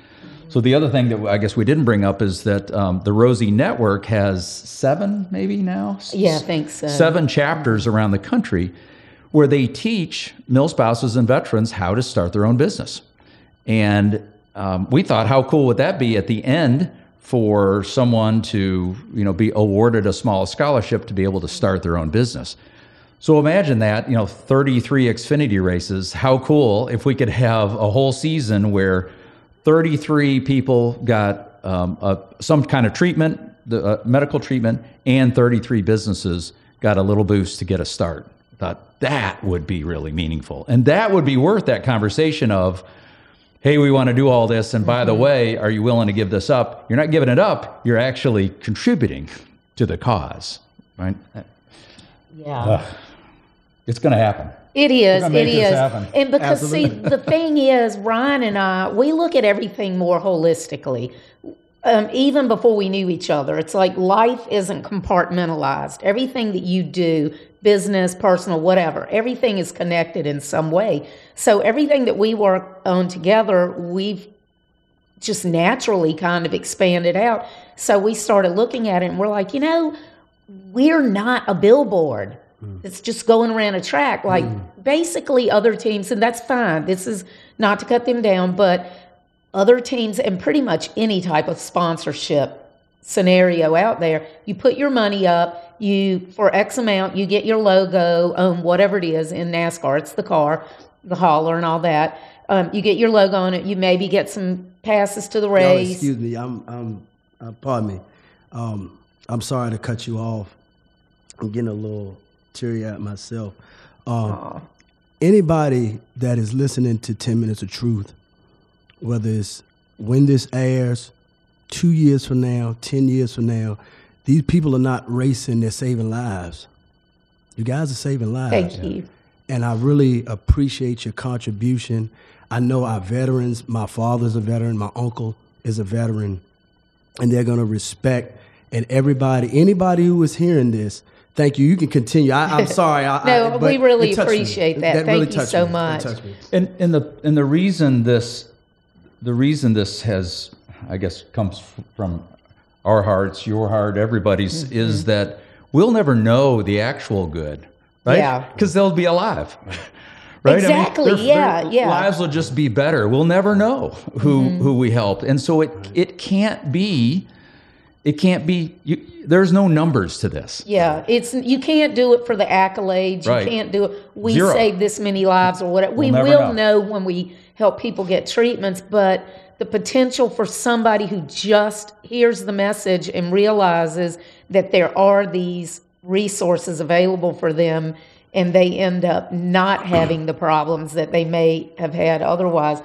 So the other thing that I guess we didn't bring up is that um, the Rosie Network has seven, maybe now. Yeah, I think so. Seven chapters around the country where they teach mill spouses and veterans how to start their own business. And um, we thought, how cool would that be at the end for someone to, you know, be awarded a small scholarship to be able to start their own business? So imagine that, you know, 33 Xfinity races. How cool if we could have a whole season where 33 people got um, a, some kind of treatment, the uh, medical treatment, and 33 businesses got a little boost to get a start. Thought that would be really meaningful, and that would be worth that conversation of, hey, we want to do all this, and by the way, are you willing to give this up? You're not giving it up. You're actually contributing to the cause, right? Yeah. It's going to happen. It is. It is. And because see, the thing is, Ryan and I, we look at everything more holistically. Um, even before we knew each other, it's like life isn't compartmentalized. Everything that you do, business, personal, whatever, everything is connected in some way. So everything that we work on together, we've just naturally kind of expanded out. So we started looking at it and we're like, you know, we're not a billboard. It's just going around a track. Like basically other teams, and that's fine. This is not to cut them down, but other teams and pretty much any type of sponsorship scenario out there, you put your money up, you for X amount, you get your logo on whatever it is in NASCAR. It's the car, the hauler, and all that. Um, you get your logo on it. You maybe get some passes to the race. excuse me. I'm, I'm, uh, pardon me. Um, I'm sorry to cut you off. I'm getting a little teary eyed myself. Um, anybody that is listening to 10 Minutes of Truth, whether it's when this airs, two years from now, 10 years from now, these people are not racing, they're saving lives. You guys are saving lives. Thank you. And I really appreciate your contribution. I know our veterans, my father's a veteran, my uncle is a veteran, and they're going to respect. And everybody, anybody who is hearing this, thank you. You can continue. I, I'm sorry. I, No, I, we really it touched me. appreciate that. Thank you touched so me. That much. touched me. And and the and the reason this the reason this has I guess comes from our hearts, your heart, everybody's Mm-hmm. is that we'll never know the actual good, right? Yeah. Because they'll be alive. Right? Exactly, their- yeah, their yeah. Mm-hmm. Lives will just be better. We'll never know who who we helped, and so it it can't be, it can't be. You, there's no numbers to this. Yeah, it's you can't do it for the accolades. Right. You can't do it. We Zero. saved this many lives or whatever. we never will know. know. when we help people get treatments, but the potential for somebody who just hears the message and realizes that there are these resources available for them and they end up not having the problems that they may have had otherwise.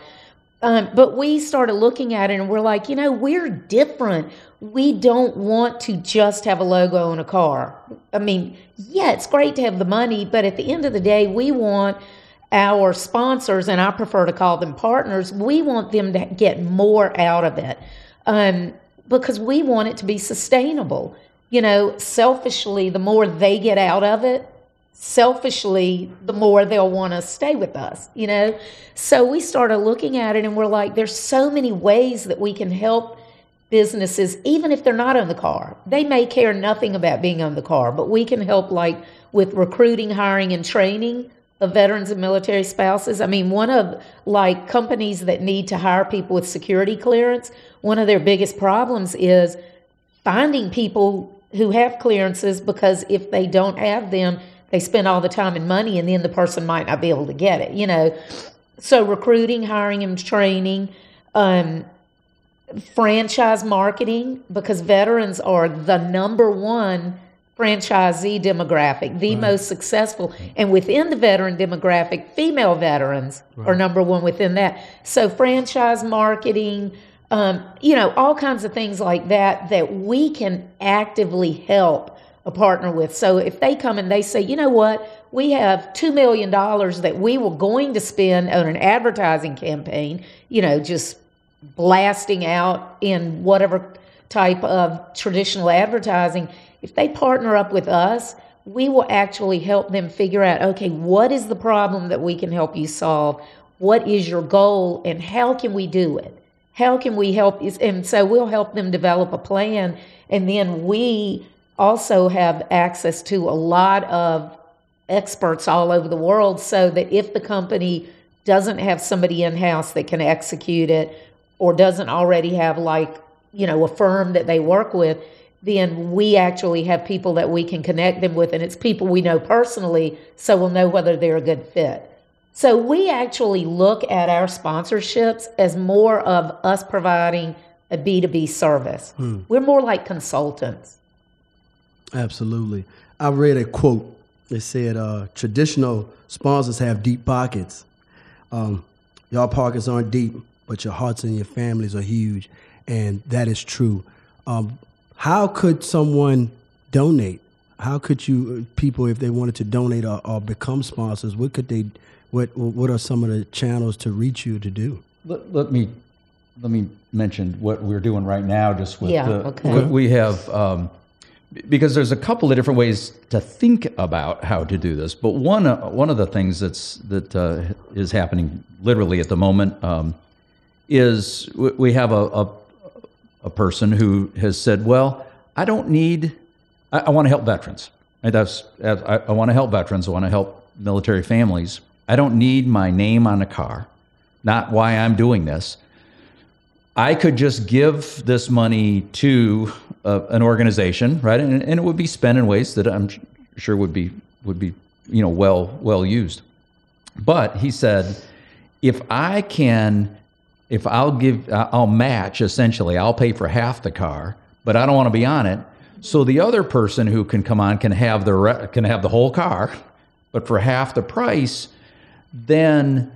Um, but we started looking at it and we're like, you know, we're different. We don't want to just have a logo on a car. I mean, yeah, it's great to have the money, but at the end of the day, we want our sponsors, and I prefer to call them partners, we want them to get more out of it um, because we want it to be sustainable. You know, selfishly, the more they get out of it, selfishly, the more they'll want to stay with us, you know? So we started looking at it and we're like, there's so many ways that we can help businesses, even if they're not on the car. They may care nothing about being on the car, but we can help like with recruiting, hiring, and training of veterans and military spouses. I mean, one of like companies that need to hire people with security clearance, one of their biggest problems is finding people who have clearances because if they don't have them, they spend all the time and money and then the person might not be able to get it, you know. So recruiting, hiring and training, um, franchise marketing, because veterans are the number one franchisee demographic, the most successful. And within the veteran demographic, female veterans are number one within that. So franchise marketing, um, you know, all kinds of things like that that we can actively help a partner with. So if they come and they say, you know what, we have $2 million that we were going to spend on an advertising campaign, you know, just blasting out in whatever type of traditional advertising, if they partner up with us, we will actually help them figure out okay, what is the problem that we can help you solve? What is your goal, and how can we do it? How can we help? And so we'll help them develop a plan, and then we also have access to a lot of experts all over the world so that if the company doesn't have somebody in house that can execute it or doesn't already have like you know a firm that they work with then we actually have people that we can connect them with and it's people we know personally so we'll know whether they're a good fit. So we actually look at our sponsorships as more of us providing a b2b service. Hmm. we're more like consultants absolutely i read a quote it said uh, traditional sponsors have deep pockets um, y'all pockets aren't deep but your hearts and your families are huge and that is true um, how could someone donate? How could you people if they wanted to donate or, or become sponsors? What could they? What what are some of the channels to reach you to do? Let, let me let me mention what we're doing right now. Just with yeah, the, okay. we have. Um, because there's a couple of different ways to think about how to do this, but one uh, one of the things that's that uh, is happening literally at the moment um, is we have a, a, a person who has said, "Well, I don't need. I, I want to help veterans. And that's I, I want to help veterans. I want to help military families. I don't need my name on a car. Not why I'm doing this. I could just give this money to uh, an organization, right? And, and, it would be spent in ways that I'm sure would be would be you know well well used. But he said, if I can if I'll give, I'll match essentially, I'll pay for half the car, but I don't want to be on it. So the other person who can come on can have the re- can have the whole car, but for half the price, then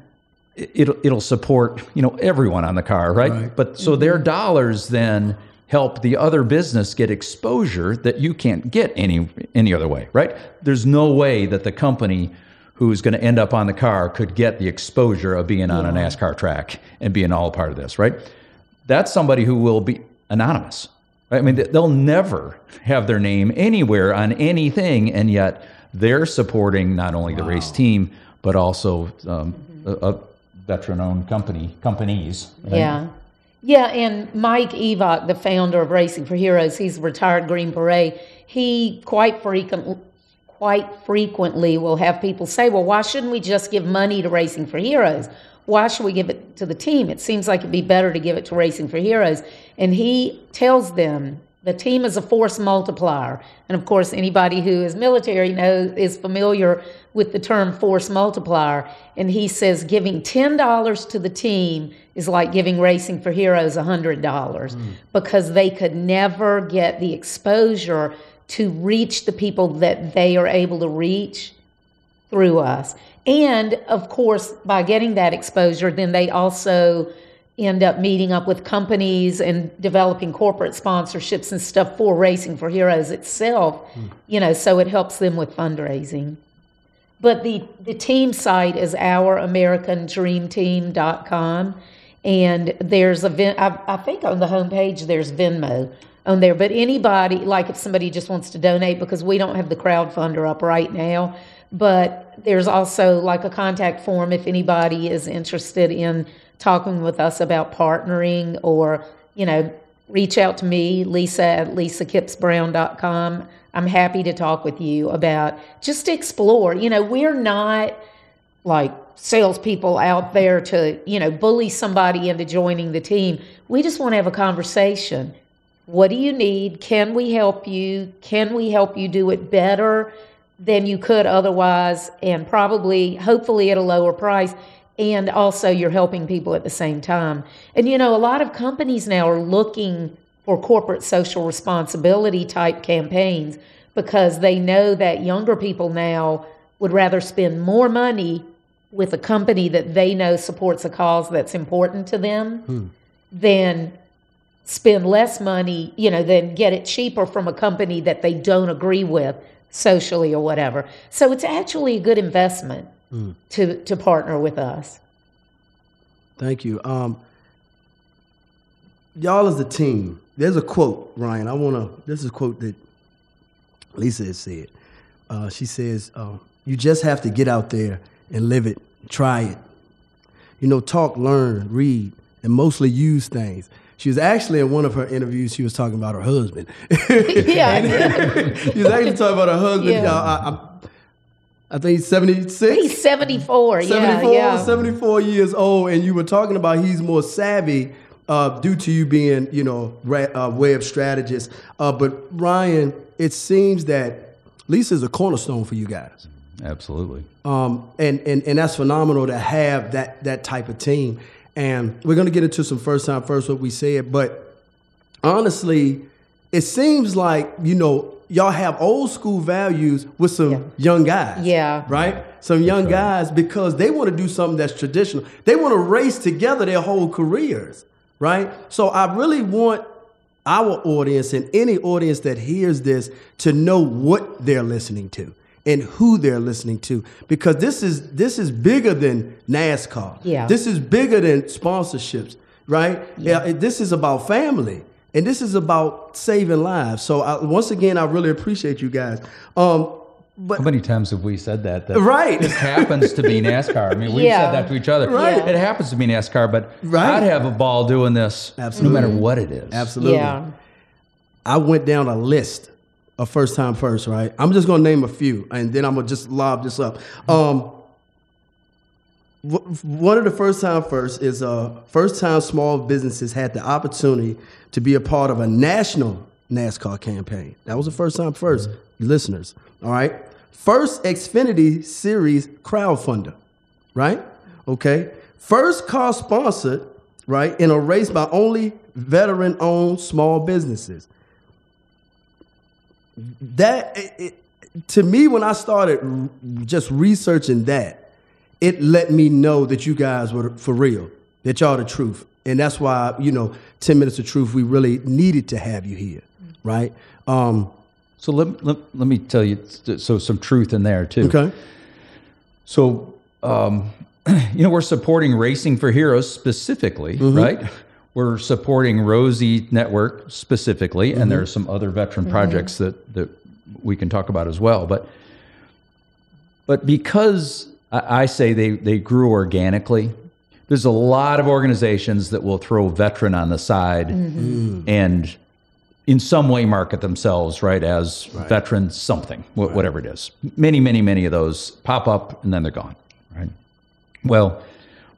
it'll it'll support you know everyone on the car, right? right. But so their dollars then help the other business get exposure that you can't get any any other way, right? There's no way that the company who's going to end up on the car could get the exposure of being on a NASCAR track and being all part of this, right? That's somebody who will be anonymous. Right? I mean, they'll never have their name anywhere on anything, and yet they're supporting not only wow. the race team but also um, a, a veteran-owned company companies. Right? Yeah. Yeah, and Mike Evok, the founder of Racing for Heroes, he's a retired Green Beret. He quite frequently quite frequently will have people say, well, why shouldn't we just give money to Racing for Heroes? Why should we give it to the team? It seems like it'd be better to give it to Racing for Heroes. And he tells them the team is a force multiplier. And of course, anybody who is military knows is familiar with the term force multiplier. And he says giving $10 to the team is like giving Racing for Heroes $100 mm. because they could never get the exposure to reach the people that they are able to reach through us. And of course, by getting that exposure, then they also end up meeting up with companies and developing corporate sponsorships and stuff for Racing for Heroes itself, mm. you know, so it helps them with fundraising. But the, the team site is ouramericandreamteam.com. And there's a, think on the homepage, there's Venmo on there. But anybody, like if somebody just wants to donate, because we don't have the crowdfunder up right now, but there's also like a contact form if anybody is interested in talking with us about partnering or, you know, reach out to me, Lisa at lisakippsbrown.com. I'm happy to talk with you about just explore. You know, we're not like salespeople out there to, you know, bully somebody into joining the team. We just want to have a conversation. What do you need? Can we help you? Can we help you do it better than you could otherwise? And probably, hopefully, at a lower price. And also, you're helping people at the same time. And you know, a lot of companies now are looking for corporate social responsibility type campaigns because they know that younger people now would rather spend more money with a company that they know supports a cause that's important to them hmm. than spend less money, you know, than get it cheaper from a company that they don't agree with socially or whatever. So it's actually a good investment mm. to to partner with us. Thank you. Um, y'all as a team, there's a quote, Ryan. I want to, this is a quote that Lisa has said. Uh, she says, uh, You just have to get out there and live it, try it. You know, talk, learn, read, and mostly use things. She was actually in one of her interviews. She was talking about her husband. yeah, she was actually talking about her husband. Yeah. I, I, I think he's 76. he's 74. 74, yeah, yeah. 74 years old, and you were talking about he's more savvy uh, due to you being, you know, ra- uh, web strategist. Uh, but Ryan, it seems that Lisa's a cornerstone for you guys. Absolutely. Um, and, and, and that's phenomenal to have that, that type of team. And we're going to get into some first time first what we said, but honestly, it seems like, you know, y'all have old school values with some Yeah. young guys. Yeah. Right? Some young guys because they want to do something that's traditional. They want to race together their whole careers. Right? So I really want our audience and any audience that hears this to know what they're listening to and who they're listening to because this is this is bigger than NASCAR. Yeah. This is bigger than sponsorships, right? Yeah. it- this is about family and this is about saving lives. So I, once again, I really appreciate you guys. Um, but How many times have we said that? that Right. This happens to be NASCAR. I mean, we've Yeah. said that to each other. Right. It happens to be NASCAR, but Right. I'd have a ball doing this Absolutely. no matter what it is. absolutely, Yeah. I went down a list of first time first, right? I'm just gonna name a few, and then I'm gonna just lob this up. Um, w- one of the first time first is uh, first time small businesses had the opportunity to be a part of a national NASCAR campaign. That was the first time 1st listeners. All right, first Xfinity Series crowdfunder, right? Okay, first car sponsored, right, in a race by only veteran-owned small businesses that it, it- to me when i started just researching that it let me know that you guys were for real that y'all the truth and that's why you know 10 minutes of truth we really needed to have you here right um So let, let, let me tell you, so some truth in there too. okay So, um, you know, we're supporting Racing for Heroes specifically, right? We're supporting Rosie Network specifically, and there's some other veteran projects that that we can talk about as well. But but because I, I say they they grew organically, there's a lot of organizations that will throw veteran on the side and in some way market themselves right as veteran something wh- whatever it is. Many many many of those pop up and then they're gone right? Well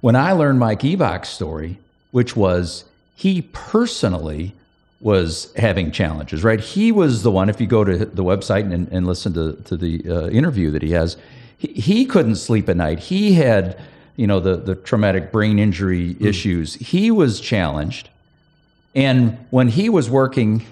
when i learned mike ebach's story which was he personally was having challenges right? He was the one if you go to the website and, and listen to, to the uh, interview that he has he, he couldn't sleep at night he had you know the, the traumatic brain injury hmm. issues he was challenged and when he was working,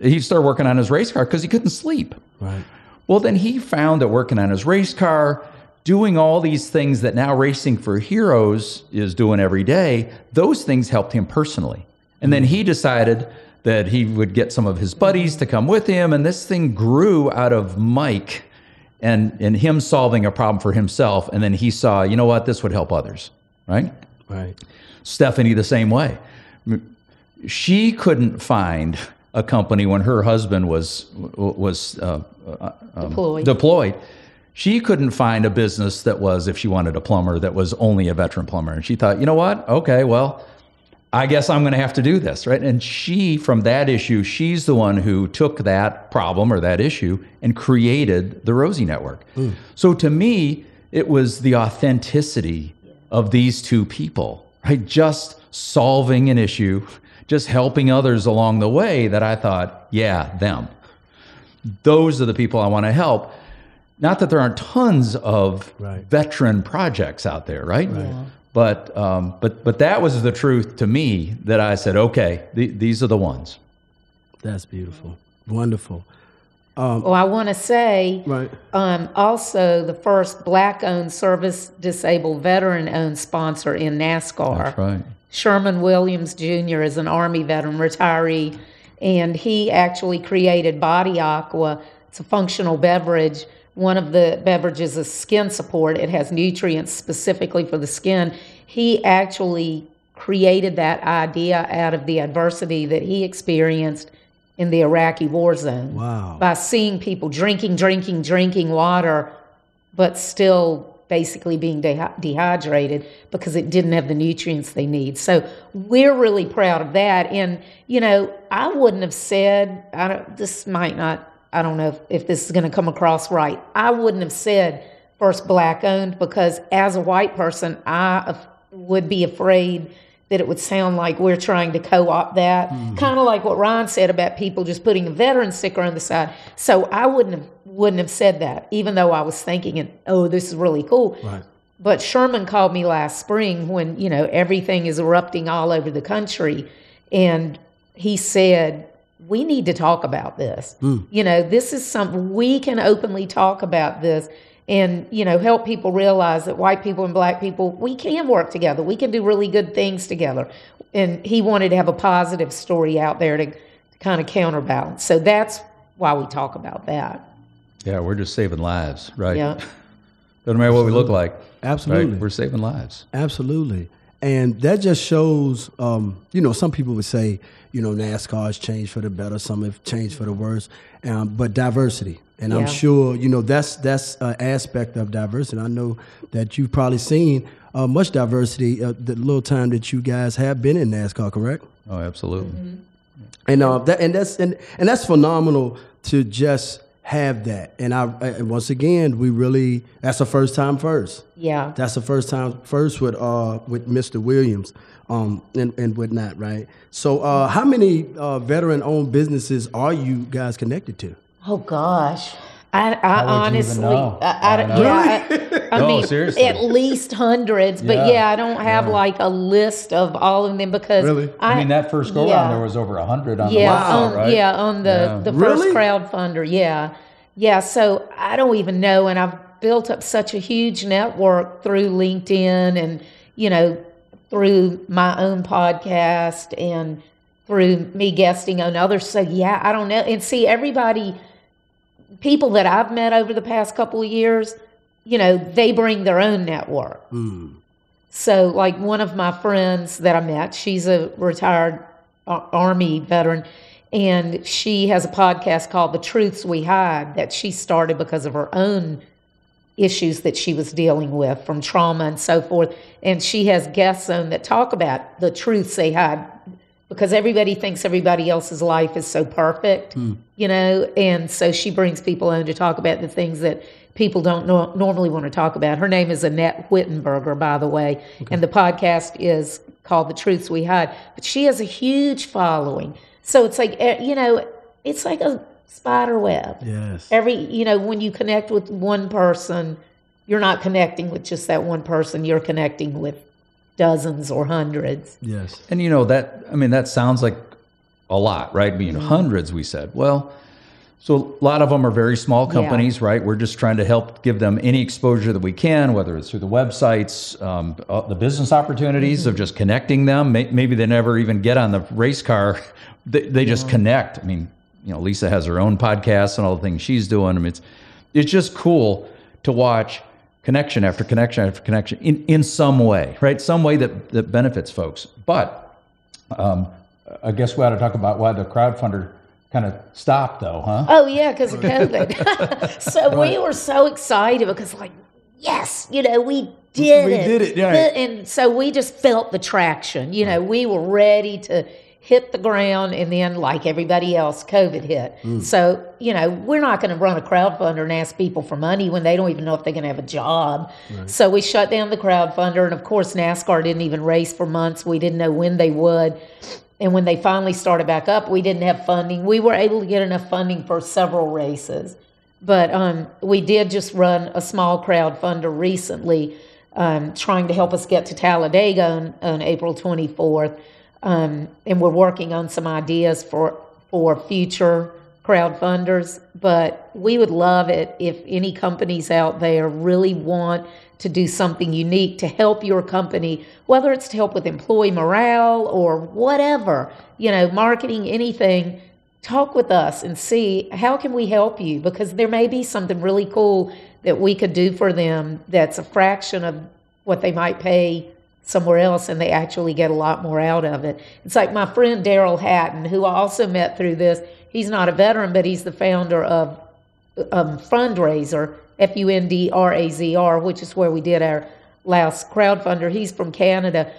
he started working on his race car because he couldn't sleep. right Well, then he found that working on his race car, doing all these things that now Racing for Heroes is doing every day, those things helped him personally. And then he decided that he would get some of his buddies to come with him. And this thing grew out of Mike and, and him solving a problem for himself. And then he saw, you know what, this would help others, right? right Stephanie the same way. She couldn't find a company when her husband was was uh, Deployed. deployed. She couldn't find a business that was, if she wanted a plumber, that was only a veteran plumber. And she thought, you know what? Okay, well, I guess I'm going to have to do this, right? And she, from that issue, she's the one who took that problem or that issue and created the Rosie Network. Hmm. So to me, it was the authenticity of these two people, right? Just solving an issue, just helping others along the way that I thought, yeah, them. Those are the people I want to help. Not that there aren't tons of Right. veteran projects out there, right? But um, but but that was the truth to me that I said, okay, th- these are the ones. that's beautiful wonderful Well, I want to say right um, also the first black owned service disabled veteran owned sponsor in NASCAR. That's right. Sherman Williams Jr. is an Army veteran retiree, and he actually created Body Aqua. It's a functional beverage. One of the beverages is skin support. It has nutrients specifically for the skin. He actually created that idea out of the adversity that he experienced in the Iraqi war zone. Wow. By seeing people drinking, drinking, drinking water, but still basically being de- dehydrated because it didn't have the nutrients they need. So we're really proud of that. And, you know, I wouldn't have said, I don't, this might not, I don't know if, if this is going to come across right. I wouldn't have said first black owned because as a white person, I would be afraid that it would sound like we're trying to co-opt that mm-hmm. kind of like what Ron said about people just putting a veteran sticker on the side so I wouldn't have wouldn't have said that even though I was thinking it oh this is really cool right. but Sherman called me last spring when you know everything is erupting all over the country and he said we need to talk about this. Mm. you know this is something we can openly talk about this and you know help people realize that white people and black people we can work together. We can do really good things together. And he wanted to have a positive story out there to kind of counterbalance. So that's why we talk about that. Yeah we're just saving lives right? Yeah. Doesn't matter what we look like absolutely. Right? we're saving lives. Absolutely and that just shows um, you know some people would say you know nascar has changed for the better some have changed for the worse um, but diversity and yeah. I'm sure you know that's that's an aspect of diversity. I know that you've probably seen uh, much diversity uh, the little time that you guys have been in NASCAR, correct? Oh, absolutely. Mm-hmm. And uh, that and that's and, and that's phenomenal to just have that. And I and once again, we really that's the first time first. Yeah, that's the first time first with uh with Mr. Williams. Um, and, and whatnot, right? So, uh, how many uh, veteran-owned businesses are you guys connected to? Oh gosh. I, I honestly, I, I, I yeah, I, I no, mean, seriously. at least hundreds, but yeah, yeah I don't have yeah. like a list of all of them because really? I, mean, that first go yeah. round there was over a hundred on yeah, the website, on, right? Yeah, on the the first really? crowdfunder, yeah, yeah. So I don't even know, and I've built up such a huge network through LinkedIn, and you know, through my own podcast, and through me guesting on others. So yeah, I don't know, and see everybody people that I've met over the past couple of years, you know, they bring their own network. Mm. So, like one of my friends that I met, she's a retired Army veteran, and she has a podcast called The Truths We Hide that she started because of her own issues that she was dealing with from trauma and so forth. And she has guests on that talk about the truths they hide because everybody thinks everybody else's life is so perfect, mm. you know, and so she brings people on to talk about the things that people don't no- normally want to talk about. Her name is Annette Wittenberger, by the way, okay. and the podcast is called The Truths We Hide. But she has a huge following, so it's like eh, you know, it's like a spider web. Yes. Every you know, when you connect with one person, you're not connecting with just that one person. You're connecting with dozens or hundreds. Yes. And you know that I mean that sounds like a lot, right? I mean mm-hmm. hundreds we said. Well, so a lot of them are very small companies, yeah. right? We're just trying to help give them any exposure that we can, whether it's through the websites, um, uh, the business opportunities mm-hmm. of just connecting them. Maybe they never even get on the race car; they, they just connect. I mean, you know, Lisa has her own podcast and all the things she's doing. I mean, it's it's just cool to watch connection after connection after connection in, in some way, right? Some way that, that benefits folks. But um, I guess we ought to talk about why the crowdfunder kind of stopped, though, huh? Oh, yeah, because of COVID. so right. we were so excited because, like, yes, you know, we did we it. We did it, yeah. And so we just felt the traction. You know, we were ready to hit the ground, and then, like everybody else, COVID hit. Mm. So, you know, we're not going to run a crowdfunder and ask people for money when they don't even know if they're going to have a job. Right. So we shut down the crowdfunder, and of course, NASCAR didn't even race for months. We didn't know when they would. And when they finally started back up, we didn't have funding. We were able to get enough funding for several races. But um, we did just run a small crowdfunder recently, um, trying to help us get to Talladega on, on April 24th. Um, and we're working on some ideas for for future crowdfunders. But we would love it if any companies out there really want to do something unique to help your company, whether it's to help with employee morale or whatever, you know, marketing, anything. Talk with us and see how can we help you because there may be something really cool that we could do for them that's a fraction of what they might pay somewhere else and they actually get a lot more out of it. It's like my friend Daryl Hatton, who I also met through this. He's not a veteran, but he's the founder of um, Fundrazr, F U N D R A Z R, which is where we did our last crowdfunder. He's from Canada.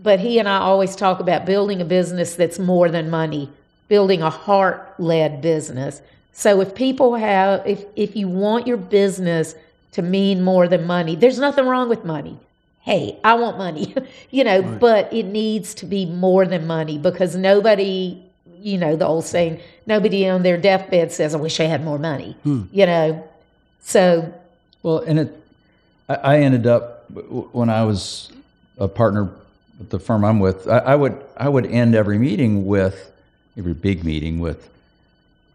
But he and I always talk about building a business that's more than money, building a heart led business. So if people have, if, if you want your business to mean more than money, there's nothing wrong with money hey, I want money, you know, right. but it needs to be more than money because nobody, you know, the old saying, nobody on their deathbed says, I wish I had more money, hmm. you know. So, well, and it, I ended up when I was a partner with the firm I'm with, I, I would I would end every meeting with every big meeting with,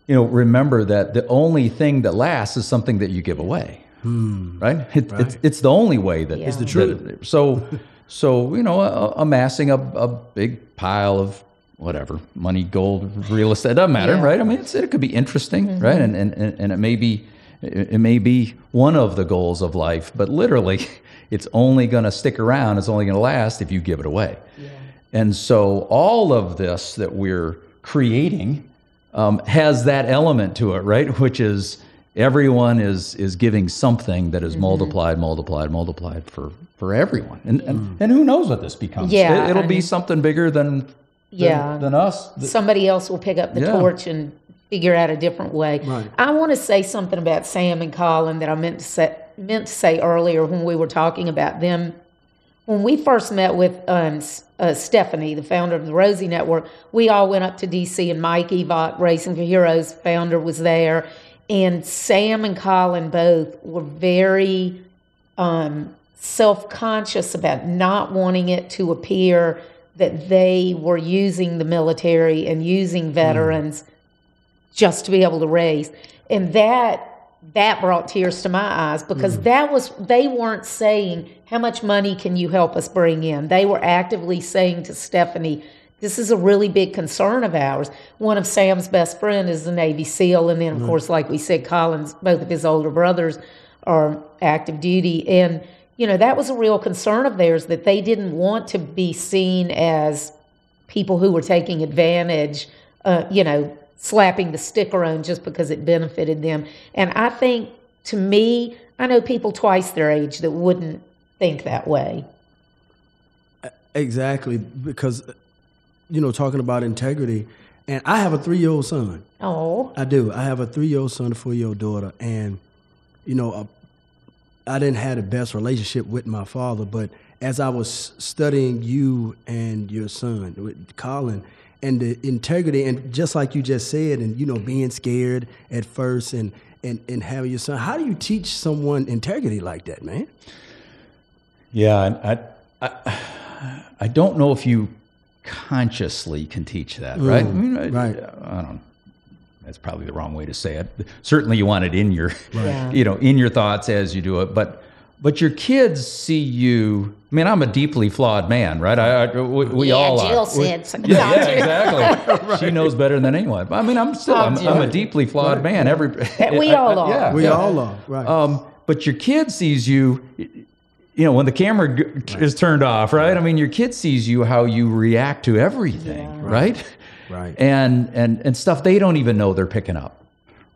you know, remember that the only thing that lasts is something that you give away. Hmm. Right? It, right? It's, it's the only way that yeah. is the truth. That, so, so you know, uh, amassing a, a big pile of whatever money, gold, real estate doesn't matter, yeah. right? I mean, it could be interesting, mm-hmm. right? And, and and it may be it may be one of the goals of life, but literally, it's only going to stick around. It's only going to last if you give it away. Yeah. And so, all of this that we're creating um, has that element to it, right? Which is everyone is is giving something that is mm-hmm. multiplied, multiplied, multiplied for for everyone. And and, mm. and who knows what this becomes? Yeah, it, will be something bigger than, than yeah than us. Somebody else will pick up the yeah. torch and figure out a different way. Right. I want to say something about Sam and Colin that I meant to say meant to say earlier when we were talking about them. When we first met with um, uh, Stephanie, the founder of the Rosie Network, we all went up to DC, and Mike Evott, Racing for Heroes founder, was there and Sam and Colin both were very um, self conscious about not wanting it to appear that they were using the military and using hmm. veterans mm. just to be able to raise. And that that brought tears to my eyes because mm. that was they weren't saying how much money can you help us bring in they were actively saying to stephanie this is a really big concern of ours. One of Sam's best friend is a Navy SEAL, and then of mm course, like we said, Colin's, both of his older brothers are active duty, and you know that was a real concern of theirs that they didn't want to be seen as people who were taking advantage, uh, you know, slapping the sticker on just because it benefited them. And I think, to me, I know people twice their age that wouldn't think that way. Exactly, because you know, talking about integrity. And I have a three year old son. Oh. I do. I have a three year old son, a four year old daughter. And, you know, uh, I didn't have the best relationship with my father, but as I was studying you and your son, with Colin, and the integrity, and just like you just said, and, you know, being scared at first and, and, and having your son, how do you teach someone integrity like that, man? Yeah, I, I, I don't know if you consciously can teach that, mm, right? I mean, right. I, I don't. That's probably the wrong way to say it. Certainly, you want it in your, right. you know, in your thoughts as you do it. But, but your kids see you. I mean, I'm a deeply flawed man, right? I, I we, we yeah, all Jill are. said. Yeah, yeah, exactly. right. She knows better than anyone. I mean, I'm still, I'm, I'm, a deeply flawed right. man. Every we all are. Yeah, we all are. Right. Um, but your kid sees you you know, when the camera g- right. is turned off, right? I mean, your kid sees you how you react to everything, yeah. right? Right. And and and stuff they don't even know they're picking up,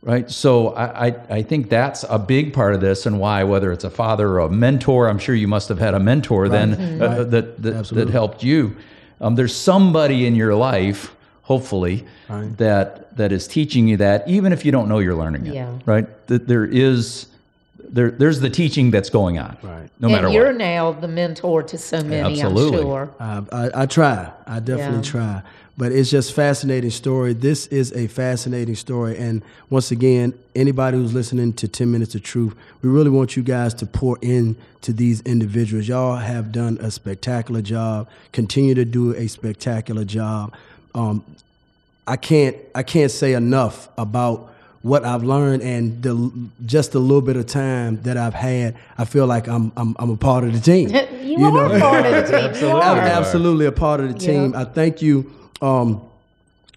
right? So I, I I think that's a big part of this, and why whether it's a father or a mentor, I'm sure you must have had a mentor right. then mm-hmm. uh, that that, that helped you. Um, there's somebody in your life, hopefully, right. that that is teaching you that, even if you don't know you're learning it, yeah. right? That there is there, there's the teaching that's going on. Right. No and matter you're what. now the mentor to so many, Absolutely. I'm sure. Uh, I, I, try. I definitely yeah. try. But it's just fascinating story. This is a fascinating story. And once again, anybody who's listening to 10 Minutes of Truth, we really want you guys to pour in to these individuals. Y'all have done a spectacular job. Continue to do a spectacular job. Um, I can't I can't say enough about what I've learned and the, just a little bit of time that I've had, I feel like I'm I'm, I'm a part of the team. you, you are know? part of the team. absolutely. I'm absolutely a part of the team. Yeah. I thank you, um,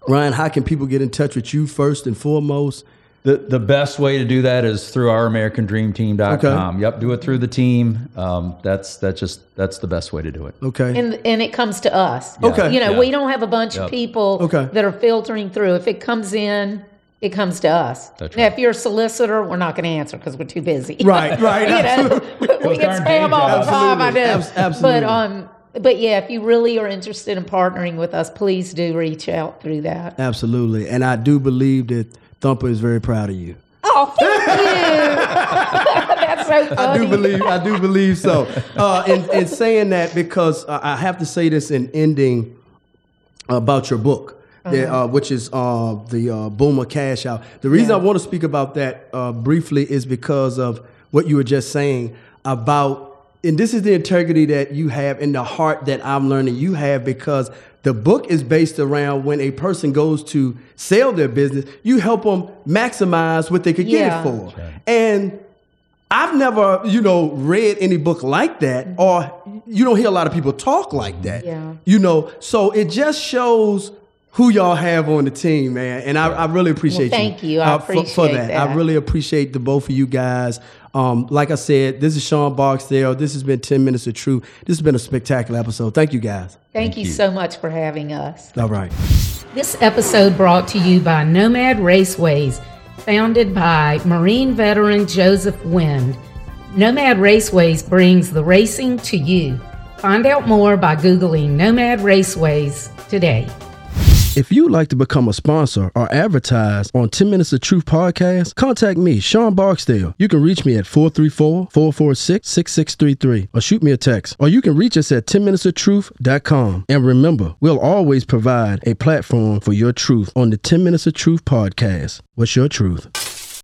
Ryan. How can people get in touch with you first and foremost? The, the best way to do that is through our AmericanDreamTeam.com. Okay. Yep, do it through the team. Um, that's that's just that's the best way to do it. Okay. And and it comes to us. Yeah. Okay. You know, yeah. we don't have a bunch yep. of people okay. that are filtering through. If it comes in, it comes to us. That's right. Now, if you're a solicitor, we're not going to answer because we're too busy. Right, right. you know, we get spam all the time. I know. Absolutely. But um, but yeah, if you really are interested in partnering with us, please do reach out through that. Absolutely, and I do believe that Thumper is very proud of you. Oh, thank you. That's so funny. I do believe. I do believe so. Uh, in, in saying that, because uh, I have to say this in ending about your book. Uh-huh. uh, which is uh, the uh, Boomer Cash Out. The reason yeah. I want to speak about that uh, briefly is because of what you were just saying about and this is the integrity that you have in the heart that I'm learning you have because the book is based around when a person goes to sell their business, you help them maximize what they could yeah. get it for. Right. And I've never, you know, read any book like that, mm-hmm. or you don't hear a lot of people talk like that. Yeah. You know, so it just shows who y'all have on the team, man. And I, I really appreciate well, thank you. I uh, appreciate for, for that. that. I really appreciate the both of you guys. Um, like I said, this is Sean Barksdale. This has been 10 Minutes of Truth. This has been a spectacular episode. Thank you, guys. Thank, Thank you, you so much for having us. All right. This episode brought to you by Nomad Raceways, founded by Marine veteran Joseph Wind. Nomad Raceways brings the racing to you. Find out more by Googling Nomad Raceways today. If you'd like to become a sponsor or advertise on 10 Minutes of Truth podcast, contact me, Sean Barksdale. You can reach me at 434-446-6633 or shoot me a text. Or you can reach us at 10minutesoftruth.com. And remember, we'll always provide a platform for your truth on the 10 Minutes of Truth podcast. What's your truth?